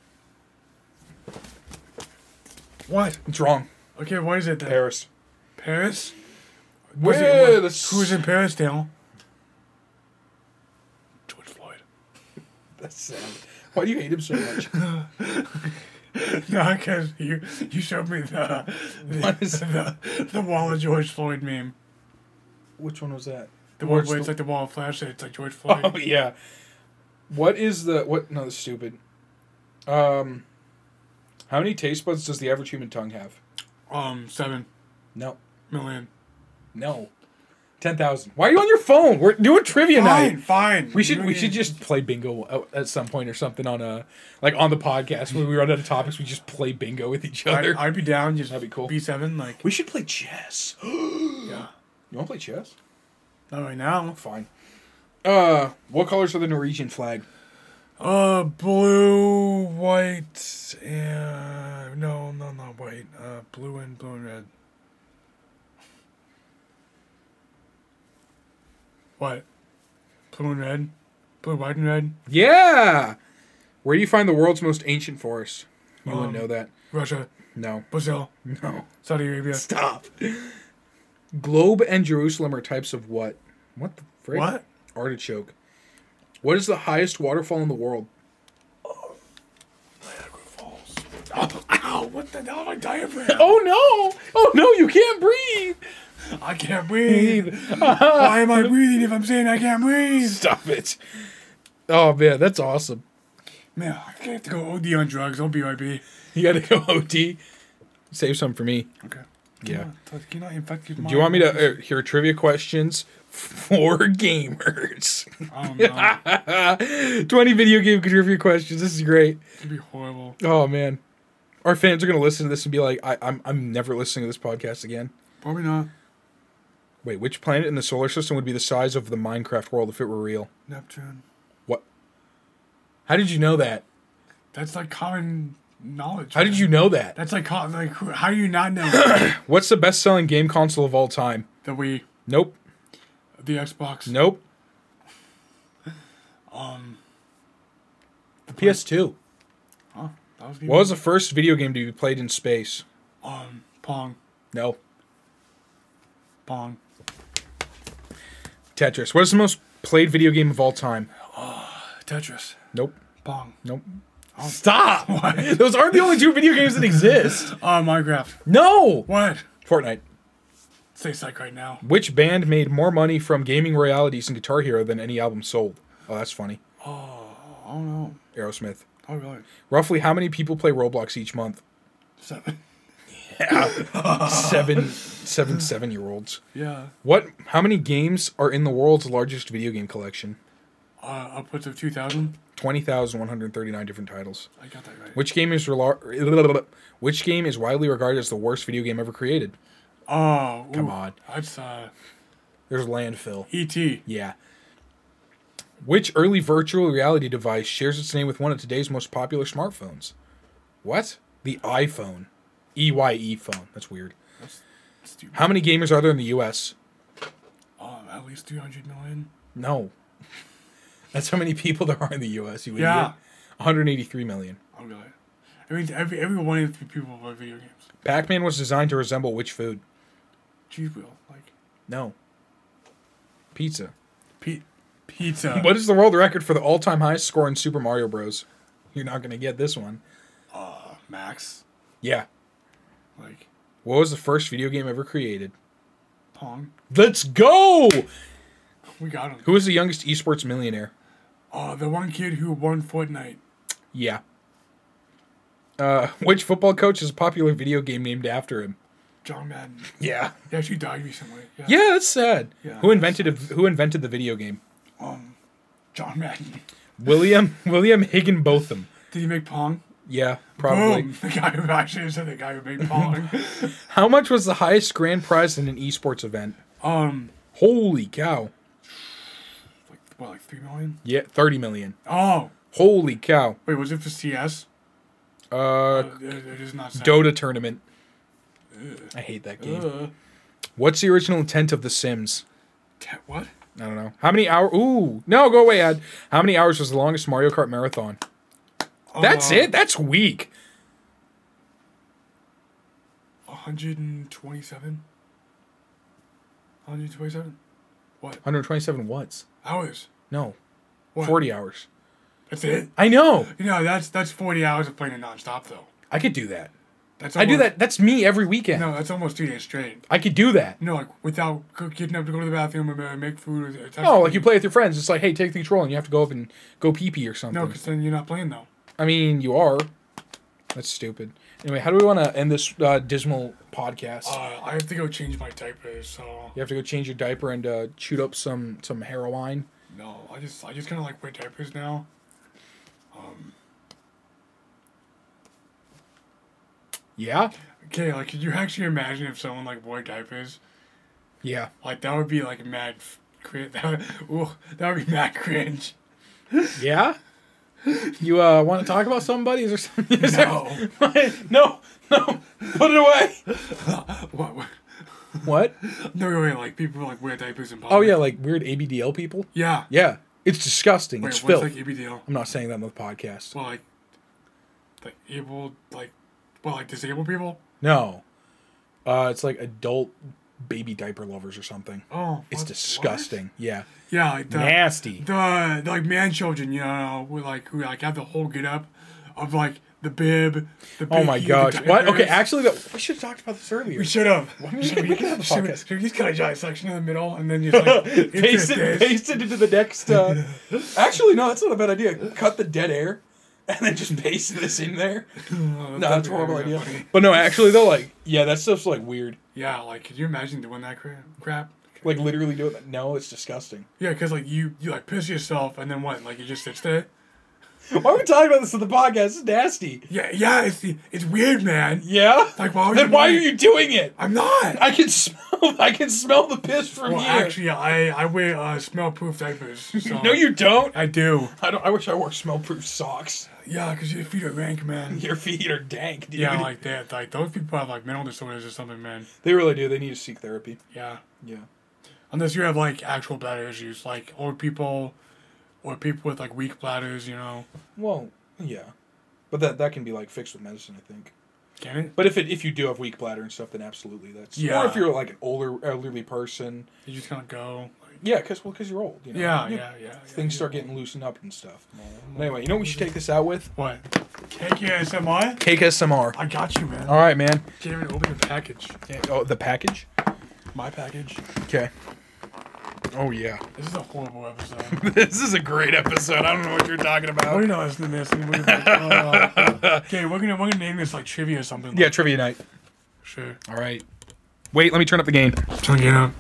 What? It's wrong. Okay, what is it then? Paris. Paris? Where Was it- what- the Who's in Paris, Dale? George Floyd. [LAUGHS] That's sad. Why do you hate him so much? [LAUGHS] [LAUGHS] no, because you you showed me the What the, is- [LAUGHS] the, the wall of George Floyd meme. Which one was that? The one Where's where it's the- like the wall of flesh. It's like George Floyd. Oh yeah. What is the what? No, that's stupid. Um, how many taste buds does the average human tongue have? Um, seven No, million. no, ten thousand. Why are you on your phone? We're doing trivia Fine, night. fine. We should we should just play bingo at- some point or something on a like on the podcast when we run out of topics. We just play bingo with each I'd, other. I'd be down. Just That'd be cool. B seven, like we should play chess. [GASPS] yeah. You want to play chess? Not right now. Fine. Uh, what colors are the Norwegian flag? Uh, blue, white, and no, no, not white. Uh, blue and blue and red. What? Blue and red. Blue, white, and red. Yeah. Where do you find the world's most ancient forest? You wouldn't Um, know that. Russia, No. Brazil, No. Saudi Arabia. Stop. Globe and Jerusalem are types of what? What the frick? What? Artichoke. What is the highest waterfall in the world? Niagara Falls. Oh, [LAUGHS] ow! What the hell? My diaphragm. Oh no! Oh no! You can't breathe. I can't breathe. Why am I breathing if I'm saying I can't breathe? Stop it. Oh man, that's awesome. Man, I have to go OD on drugs. Right back. You got to go OD. Save some for me. Okay. Yeah. Can I infect you? Do you want me to uh, hear trivia questions for gamers? I don't [LAUGHS] 20 video game trivia questions. This is great. It'd be horrible. Oh man, our fans are gonna listen to this and be like, I, "I'm I'm never listening to this podcast again." Probably not. Wait, which planet in the solar system would be the size of the Minecraft world if it were real? Neptune. What? How did you know that? That's like common knowledge. How did you know that? That's like like how do you not know [COUGHS] What's the best-selling game console of all time? the Wii, Nope. the Xbox, Nope. [LAUGHS] um, The PS2. huh? That was What was the first video game to be played in space? um Pong, No. Pong, Tetris. What is the most played video game of all time? Oh, [GASPS] Tetris, Nope. Pong. Nope. Stop! [LAUGHS] Those aren't the only two video games that exist. Uh, [LAUGHS] Minecraft. No! What? Fortnite. Say psych right now. Which band made more money from gaming royalties and Guitar Hero than any album sold? Oh, that's funny. Oh no. Aerosmith. Oh really? Roughly how many people play Roblox each month? Seven. [LAUGHS] seven, seven, seven year olds. Yeah. What? How many games are in the world's largest video game collection? Uh, upwards of two thousand. Twenty thousand one hundred thirty-nine different titles. I got that right. Which game is rela- [LAUGHS] Which game is widely regarded as the worst video game ever created? Oh, Come ooh, on. That's uh, There's landfill. E.T. Yeah. Which early virtual reality device shares its name with one of today's most popular smartphones? What? The iPhone. EYE phone. That's weird. Stupid. How many gamers are there in the U.S.? Oh, at least 300 million. No. [LAUGHS] That's how many people there are in the U.S. You Yeah. idiot. 183 million. Oh. I mean, every, every one of the people play video games. Pac-Man was designed to resemble which food? Cheese wheel. Like, No. Pizza. P- pizza. [LAUGHS] What is the world record for the all-time highest score in Super Mario Bros? You're not going to get this one. Uh, Max. Yeah. Like, What was the first video game ever created? Pong. Let's go! We got him. Who is the youngest esports millionaire? Oh, the one kid who won Fortnite. Yeah. Uh, which football coach has a popular video game named after him? John Madden. Yeah. He actually died recently. Yeah. Yeah, that's sad. Yeah, who invented a, who invented the video game? Um, John Madden. William William Higinbotham. Did he make Pong? Yeah, probably. Boom. The guy who actually said the guy who made [LAUGHS] Pong. How much was the highest grand prize in an esports event? um, Holy cow. like, what, like 3 million? Yeah, 30 million. Oh, Holy cow. wait, was it for CS? Uh, it, it is not saying. Dota tournament. I hate that game. Uh, What's the original intent of The Sims? te- what? I don't know. How many hours? Ooh, no, go away, Ad. How many hours was the longest Mario Kart marathon? That's Uh, it. That's weak. 127? 127? What? 127 watts. Hours? No, What? 40 hours. That's it? I know. You know, that's that's 40 hours of playing it nonstop, though. I could do that. That's I do that. That's me every weekend. No, that's almost two days straight. I could do that. You know, like without getting up to go to the bathroom uh, make food. It's No, actually- like you play with your friends. It's like, hey, take the control, and you have to go up and go pee pee or something. No, because then you're not playing though. I mean, you are. That's stupid. Anyway, how do we want to end this uh, dismal podcast? Uh, I have to go change my diapers, so you have to go change your diaper and uh, shoot up some some heroin. no, I just I just kind of like wear diapers now. Um, Yeah. okay, like could you actually imagine if someone like wore diapers? Yeah. Like that would be like mad. f- Cri- [LAUGHS] that would, ooh, that would be mad cringe. Yeah. [LAUGHS] You uh, want to talk about somebody? Is there something? [LAUGHS] is there- No. [LAUGHS] no. No. Put it away. what, what? What? No, wait, like people like wear diapers in public. Oh yeah, like weird ABDL people. Yeah. Yeah. It's disgusting. Wait, it's filth. like EBDL? I'm not saying that on the podcast. Well, like, like able, like, well, like disabled people. No. Uh, it's like adult baby diaper lovers or something. Oh, It's what- disgusting. Yeah. what? Yeah, like the, Nasty. the the like man children, you know, who like who like have the whole get up of like the bib. The Oh my gosh. What? Okay, actually, the, we should have talked about this earlier. we should [LAUGHS] have. Why don't we it the Should we, podcast? should we just cut a giant section in the middle and then just like [LAUGHS] paste it, paste it into the next. Uh... [LAUGHS] Actually, no, that's not a bad idea. Cut the dead air, and then just paste this in there. Oh, No, that'd that's a horrible idea. funny. But no, actually, though, like, yeah, that stuff's like weird. Yeah, like, could you imagine doing that crap? crap? Like literally doing that. No, it's disgusting. Yeah, because like you you like piss yourself and then what? Like you just sits it. Why are we talking about this on the podcast? It's nasty. Yeah, yeah, it's it's weird, man. Yeah. Like, why would then why are you doing it? I'm not. I can smell. [LAUGHS] I can smell the piss from Well, here. actually, I I wear uh, smell-proof diapers. So [LAUGHS] no, you don't. I do. I don't. I wish I wore smell-proof socks. Yeah, because your feet are rank, man. [LAUGHS] Your feet are dank, dude. Yeah, like that. Like those people have like mental disorders or something, man. they really do. They need to seek therapy. Yeah. Yeah. Unless you have like actual bladder issues, like old people, or people with like weak bladders, you know. Well, yeah, but that that can be like fixed with medicine, I think. Can it? But if it if you do have weak bladder and stuff, then absolutely that's. Yeah. Or if you're like an older elderly person. You just kind of go. Like, Yeah, because well, because you're old. You know? yeah, You- yeah, yeah. Things start getting loosened up and stuff. But anyway, you know what we should take this out with? What? KKSMI? KSMR. I got you, man. All right, man. Can't even open the package. Yeah, Oh, the package. My package. Okay. Oh yeah. This is a horrible episode. [LAUGHS] this is a great episode. I don't know what you're talking about. We're not listening to this. and we're like, uh, okay, we're gonna we're gonna name this like trivia or something. Yeah, trivia night. Sure. All right. Wait, let me turn up the gain. Turn it up.